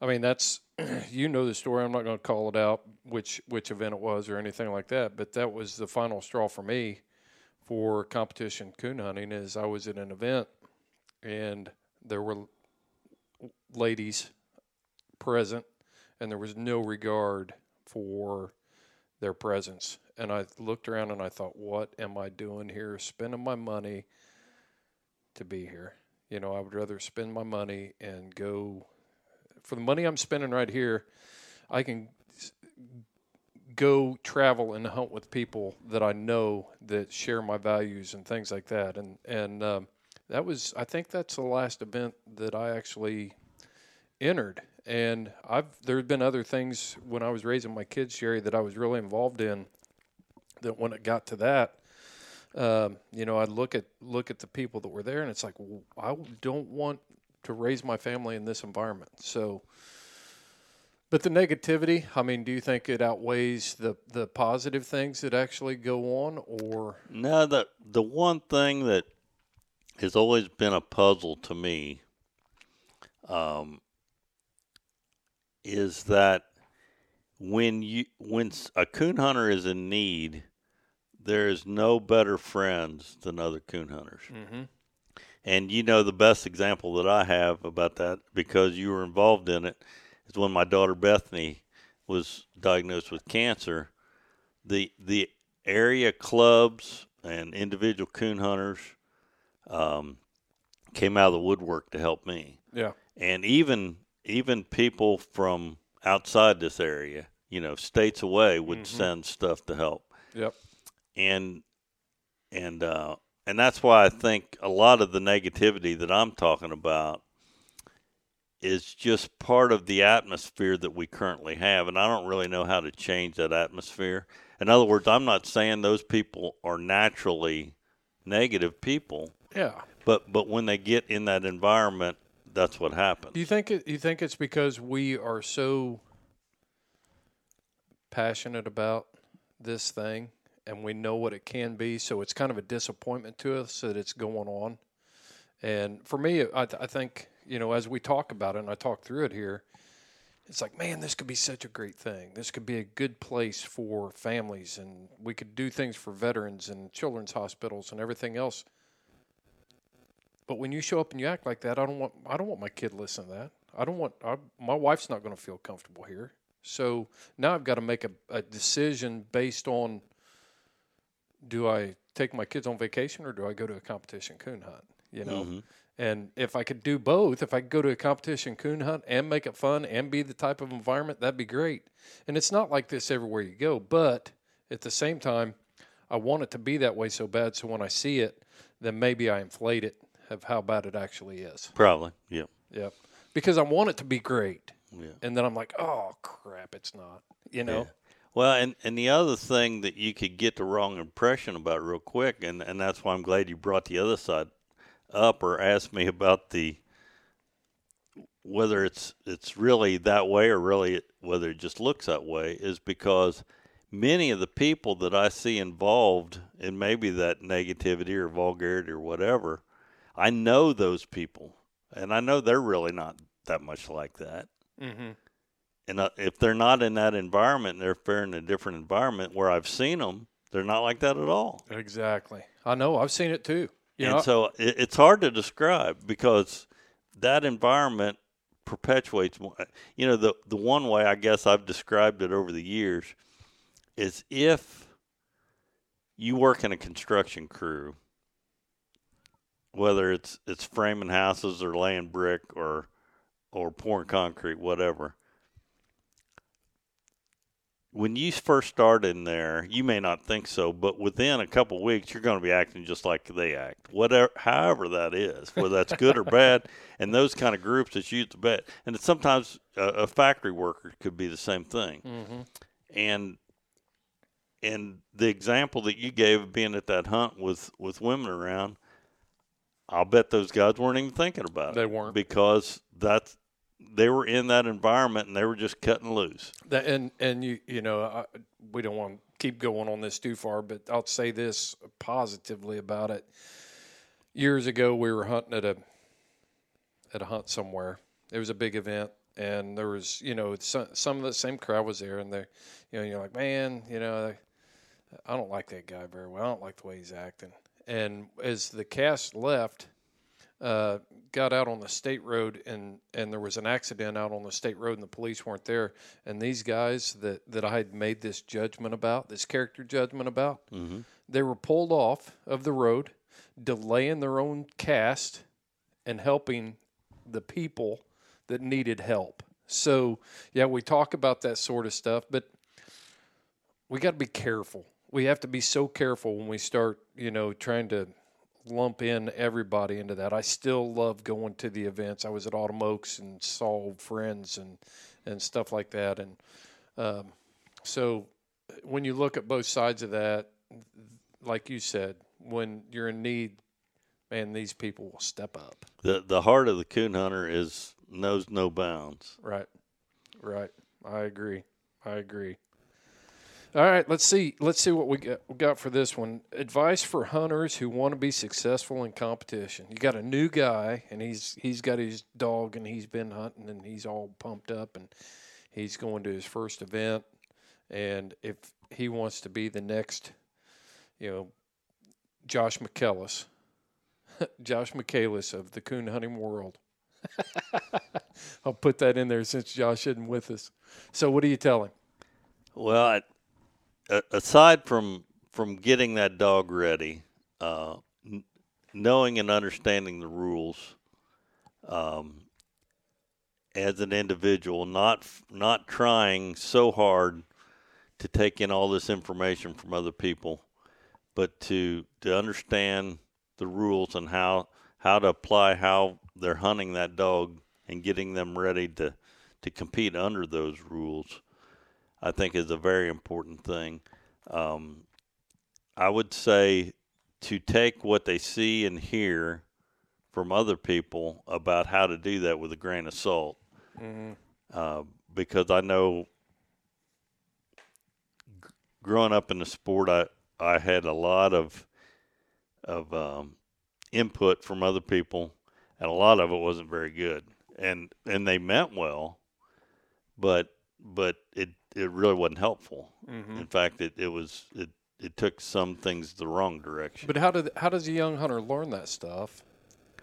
I mean that's you know the story. I'm not going to call it out which which event it was or anything like that, but that was the final straw for me for competition coon hunting is I was at an event and there were ladies present and there was no regard for their presence. And I looked around and I thought, what am I doing here? Spending my money to be here. You know, I would rather spend my money and go for the money I'm spending right here. I can go travel and hunt with people that I know that share my values and things like that. And and um, that was, I think that's the last event that I actually entered. And I've there's been other things when I was raising my kids, Sherry, that I was really involved in. That when it got to that, um, you know, I'd look at look at the people that were there, and it's like, I don't want to raise my family in this environment. So, but the negativity, I mean, do you think it outweighs the the positive things that actually go on, or No, the the one thing that has always been a puzzle to me um, is that when you when a coon hunter is in need, there is no better friends than other coon hunters. mm-hmm. And you know the best example that I have about that because you were involved in it is when my daughter Bethany was diagnosed with cancer. The the area clubs and individual coon hunters um, came out of the woodwork to help me, yeah, and even even people from outside this area, you know, states away, would Mhm. send stuff to help yep, and and uh, and that's why I think a lot of the negativity that I'm talking about is just part of the atmosphere that we currently have, and I don't really know how to change that atmosphere. In other words, I'm not saying those people are naturally negative people, yeah. but but when they get in that environment, that's what happened. Do you think it, you think it's because we are so passionate about this thing and we know what it can be, so it's kind of a disappointment to us that it's going on. And for me, I, th- I think you know as we talk about it and I talk through it here, it's like man, this could be such a great thing. This could be a good place for families, and we could do things for veterans and children's hospitals and everything else. But when you show up and you act like that, I don't want I don't want my kid listening to that. I don't want I, my wife's not going to feel comfortable here. So now I've got to make a, a decision based on do I take my kids on vacation or do I go to a competition coon hunt? you know. Mm-hmm. And if I could do both, if I could go to a competition coon hunt and make it fun and be the type of environment, that'd be great. And it's not like this everywhere you go, but at the same time, I want it to be that way so bad. So when I see it, then maybe I inflate it of how bad it actually is. Probably. Yep. Yep. Because I want it to be great. Yeah. And then I'm like, oh crap, it's not. You know. Yeah. Well, and, and the other thing that you could get the wrong impression about real quick, and, and that's why I'm glad you brought the other side up or asked me about the whether it's it's really that way or really whether it just looks that way is because many of the people that I see involved in maybe that negativity or vulgarity or whatever, I know those people, and I know they're really not that much like that. Mm-hmm. And uh, if they're not in that environment, they're if they're in a different environment where I've seen them, they're not like that at all. Exactly. I know. I've seen it too. You and know, so it, it's hard to describe because that environment perpetuates. You know, the the one way I guess I've described it over the years is if you work in a construction crew, whether it's it's framing houses or laying brick or or pouring concrete, whatever. When you first start in there, you may not think so, but within a couple weeks, you're going to be acting just like they act, whatever, however that is, whether that's good or bad. And those kind of groups that you the bet, and it's sometimes a, a factory worker could be the same thing. Mm-hmm. And and the example that you gave of being at that hunt with with women around, I'll bet those guys weren't even thinking about it. They weren't. because that's they were in that environment and they were just cutting loose. That, and and you you know I, we don't want to keep going on this too far, but I'll say this positively about it. Years ago, we were hunting at a at a hunt somewhere. It was a big event, and there was you know some, some of the same crowd was there, and they you know you're like man, you know I don't like that guy very well. I don't like the way he's acting. And as the cast left, uh, got out on the state road and and there was an accident out on the state road and the police weren't there. And these guys that that I had made this judgment about this character judgment about Mm-hmm. they were pulled off of the road delaying their own cast and helping the people that needed help. So yeah we talk about that sort of stuff but we got to be careful we have to be so careful when we start you know trying to lump in everybody into that. I still love going to the events. I was at Autumn Oaks and saw old friends and and stuff like that. And um, so when you look at both sides of that, like you said, when you're in need, man, these people will step up. The the heart of the coon hunter is knows no bounds. Right. Right. I agree. I agree. All right, let's see. Let's see what we got, we got for this one. Advice for hunters who want to be successful in competition. You got a new guy, and he's he's got his dog, and he's been hunting, and he's all pumped up, and he's going to his first event. And if he wants to be the next, you know, Josh McKellis, Josh Michaelis of the coon hunting world, I'll put that in there since Josh isn't with us. So, what do you tell him? Well, aside from from getting that dog ready, uh, n- knowing and understanding the rules, um, as an individual, not not trying so hard to take in all this information from other people, but to to understand the rules and how how to apply how they're hunting that dog and getting them ready to to compete under those rules. I think is a very important thing. Um, I would say to take what they see and hear from other people about how to do that with a grain of salt, uh, because I know g- growing up in the sport, I I had a lot of of um, input from other people, and a lot of it wasn't very good, and and they meant well, but but it it really wasn't helpful. In fact, it, it was it it took some things the wrong direction. But how did how does a young hunter learn that stuff?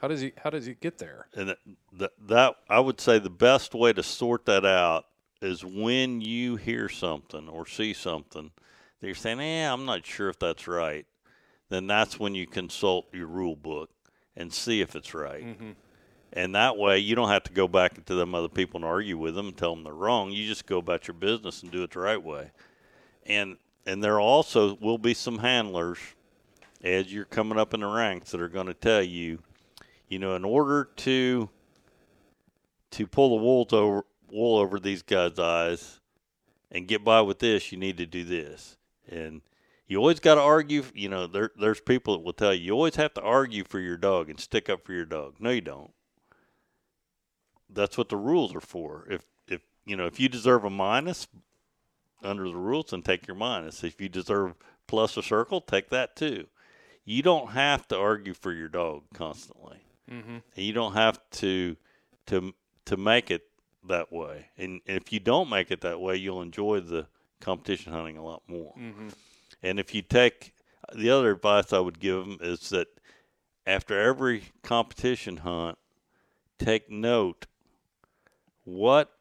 How does he how does he get there? and that, that that I would say the best way to sort that out is when you hear something or see something that you're saying, "Eh, I'm not sure if that's right." Then that's when you consult your rule book and see if it's right. Mhm. And that way, you don't have to go back to them other people and argue with them and tell them they're wrong. You just go about your business and do it the right way. And and there also will be some handlers as you're coming up in the ranks that are going to tell you, you know, in order to to pull the wool over wool over these guys' eyes and get by with this, you need to do this. And you always got to argue. You know, there there's people that will tell you you always have to argue for your dog and stick up for your dog. No, you don't. That's what the rules are for. If if you know if you deserve a minus under the rules, then take your minus. If you deserve plus a circle, take that too. You don't have to argue for your dog constantly. Mm-hmm. And you don't have to to to make it that way. And if you don't make it that way, you'll enjoy the competition hunting a lot more. Mm-hmm. And if you take the other advice I would give them is that after every competition hunt, take note what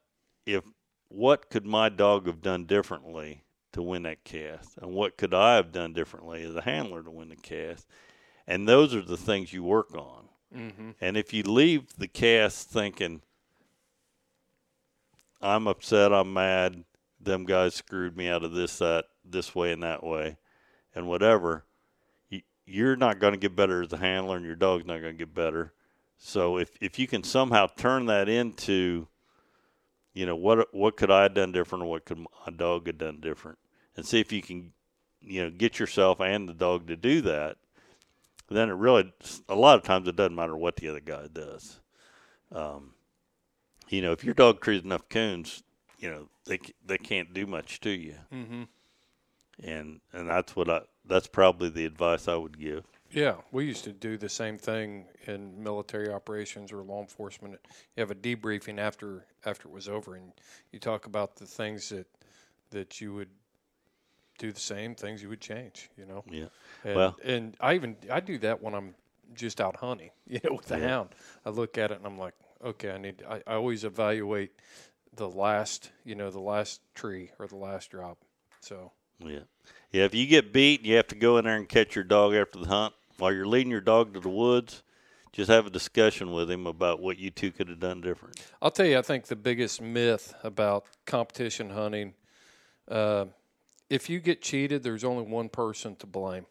if what could my dog have done differently to win that cast, and what could I have done differently as a handler to win the cast, and those are the things you work on. Mm-hmm. And if you leave the cast thinking, I'm upset, I'm mad, them guys screwed me out of this, that, this way, and that way, and whatever, you, you're not going to get better as a handler, and your dog's not going to get better. So if, if you can somehow turn that into, you know, what what could I have done different, or what could my dog have done different, and see if you can, you know, get yourself and the dog to do that, then it really a lot of times it doesn't matter what the other guy does. Um, you know, if your dog trees enough coons, you know they they can't do much to you, Mm-hmm. and and that's what I that's probably the advice I would give. Yeah, we used to do the same thing in military operations or law enforcement. You have a debriefing after after it was over, and you talk about the things that that you would do the same things you would change. You know. Yeah. And, Well- and I even I do that when I'm just out hunting. You know, with the Yeah. hound, I look at it and I'm like, okay, I need. I, I always evaluate the last, you know, the last tree or the last drop. So Yeah. Yeah, if you get beat, you have to go in there and catch your dog after the hunt. While you're leading your dog to the woods, just have a discussion with him about what you two could have done different. I'll tell you, I think the biggest myth about competition hunting, uh, if you get cheated, there's only one person to blame.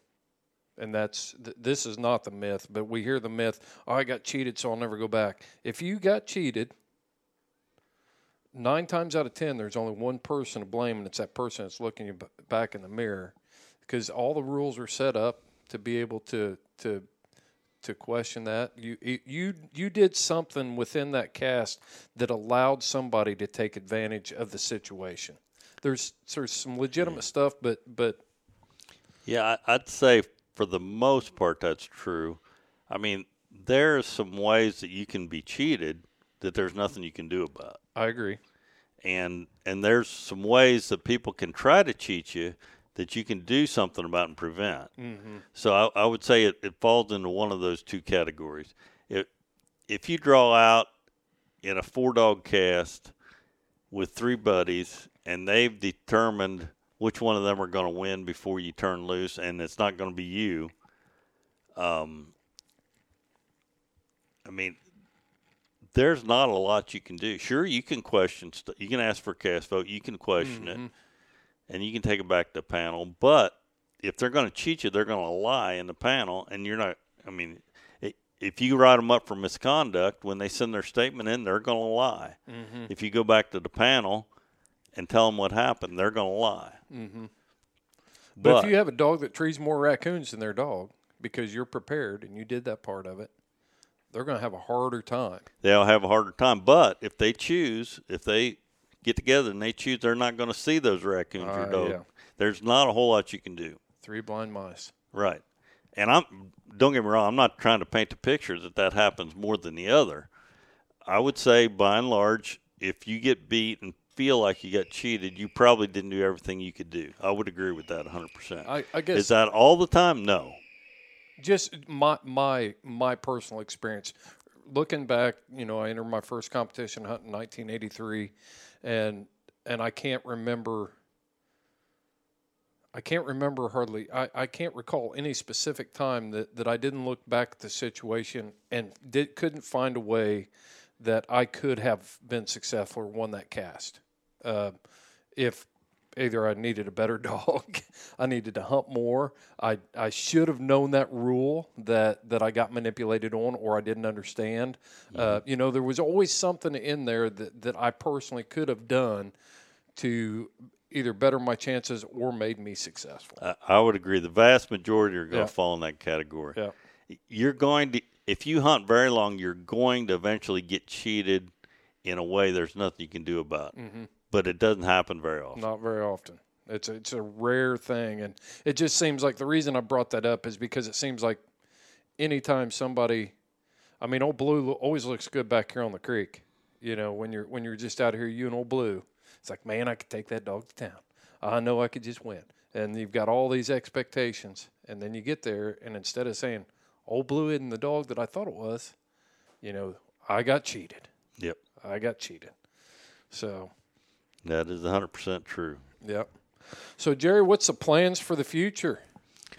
And that's th- this is not the myth, but we hear the myth. Oh, I got cheated, so I'll never go back. If you got cheated, nine times out of ten, there's only one person to blame, and it's that person that's looking back in the mirror, because all the rules are set up to be able to to to question that. You you you did something within that cast that allowed somebody to take advantage of the situation. There's there's some legitimate mm-hmm. stuff, but but Yeah, I'd say for the most part that's true. I mean, there are some ways that you can be cheated that there's nothing you can do about. I agree. And and there's some ways that people can try to cheat you that you can do something about and prevent. Mm-hmm. So I, I would say it, it falls into one of those two categories. If if you draw out in a four dog cast with three buddies and they've determined which one of them are going to win before you turn loose, and it's not going to be you. Um, I mean, there's not a lot you can do. Sure, you can question. St- you can ask for a cast vote. You can question it Mhm. And you can take it back to the panel. But if they're going to cheat you, they're going to lie in the panel, and you're not. I mean, if you write them up for misconduct, when they send their statement in, they're going to lie. Mm-hmm. If you go back to the panel and tell them what happened, they're going to lie. Mm-hmm. But, But, if you have a dog that trees more raccoons than their dog because you're prepared and you did that part of it, they're going to have a harder time. they'll have a harder time. But if they choose, if they get together and they choose, they're not going to see those raccoons or dogs. yeah. There's not a whole lot you can do. Three blind mice. Right. And I'm don't get me wrong, I'm not trying to paint the picture that that happens more than the other. I would say by and large, if you get beat and feel like you got cheated, you probably didn't do everything you could do. I would agree with that 100%. I, I guess Is that all the time? No. just my my my personal experience looking back you know i entered my first competition hunt in 1983 and and i can't remember I can't remember hardly. I, I can't recall any specific time that, that I didn't look back at the situation and did couldn't find a way that I could have been successful or won that cast. Uh, if either I needed a better dog, I needed to hunt more, I I should have known that rule that that I got manipulated on, or I didn't understand. Uh, you know, there was always something in there that that I personally could have done to either better my chances or made me successful. I, I would agree. The vast majority are going Yeah. to fall in that category. Yeah. You're going to, if you hunt very long, you're going to eventually get cheated in a way there's nothing you can do about. Mm-hmm. But it doesn't happen very often. Not very often. It's a, it's a rare thing, and it just seems like the reason I brought that up is because it seems like anytime somebody, I mean, old Blue always looks good back here on the creek. You know, when you're when you're just out here, you and old Blue, it's like, man, I could take that dog to town. I know I could just win, and you've got all these expectations, and then you get there, and instead of saying, old Blue isn't the dog that I thought it was, you know, I got cheated. Yep. I got cheated. So That is 100% true. Yep. So Jerry, what's the plans for the future?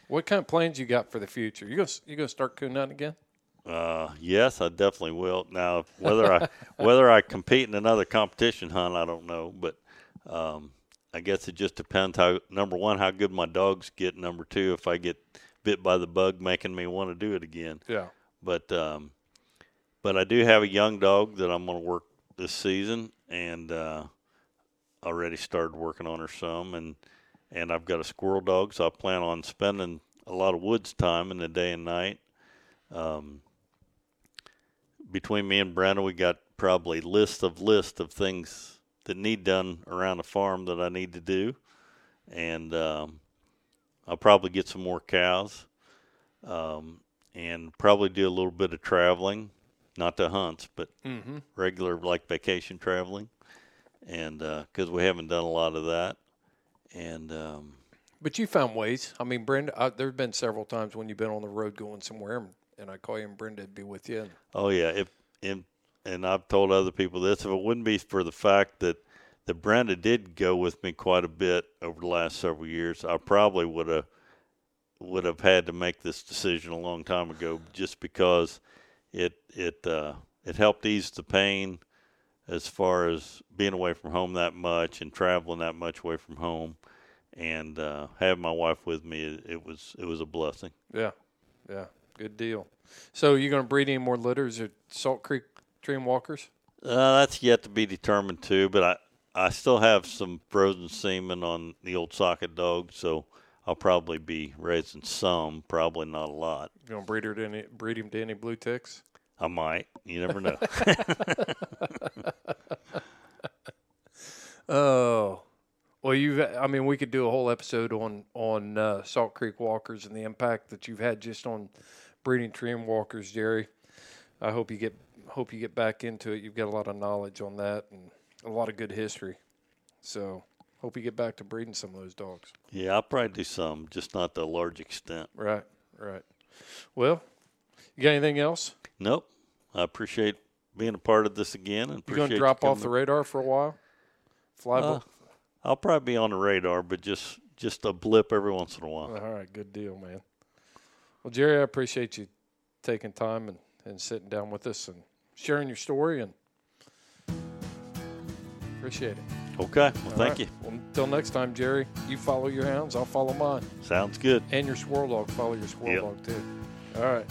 What kind of plans you got for the future? You gonna you gonna start coon hunting again? Uh, yes, I definitely will. Now, whether I whether I compete in another competition hunt, I don't know. But um, I guess it just depends how number one how good my dogs get. Number two, if I get bit by the bug, making me want to do it again. Yeah. But um, but I do have a young dog that I'm going to work this season, and uh, already started working on her some, and and I've got a squirrel dog, so I plan on spending a lot of woods time in the day and night. Um, between me and Brenda, we got probably list of list of things that need done around the farm that I need to do, and um, I'll probably get some more cows, um, and probably do a little bit of traveling, not to hunts, but Mm-hmm. regular like vacation traveling, and because we haven't done a lot of that, and um, But you found ways. I mean, Brenda, uh, there's been several times when you've been on the road going somewhere, and, and I call you and Brenda would be with you. And, Oh yeah, if and and I've told other people this, if it wouldn't be for the fact that that Brenda did go with me quite a bit over the last several years, I probably would have would have had to make this decision a long time ago, just because it it uh, it helped ease the pain as far as being away from home that much and traveling that much away from home, and uh, having my wife with me, it, it was it was a blessing. yeah, yeah, good deal. So you going to breed any more litters at Salt Creek Treeing Walkers? Uh, that's yet to be determined too, but I I still have some frozen semen on the old socket dog, so I'll probably be raising some, probably not a lot. You going to breed her to any breed him to any blue ticks? I might. You never know. Oh, well, you've. I mean, we could do a whole episode on on uh, Salt Creek walkers and the impact that you've had just on breeding Treeing Walkers, Jerry. I hope you get hope you get back into it. You've got a lot of knowledge on that and a lot of good history. So, hope you get back to breeding some of those dogs. yeah, I'll probably do some, just not to a large extent. Right, right. Well, you got anything else? Nope. I appreciate being a part of this again, and You going to drop off the radar for a while? Fly. Uh, I'll probably be on the radar, but just just a blip every once in a while. All right, good deal, man. Well, Jerry, I appreciate you taking time and, and sitting down with us and sharing your story and appreciate it. Okay. Well, All thank right. you. Well, until next time, Jerry, you follow your hounds, I'll follow mine. Sounds good. And your squirrel dog, follow your squirrel Yep. dog too. All right.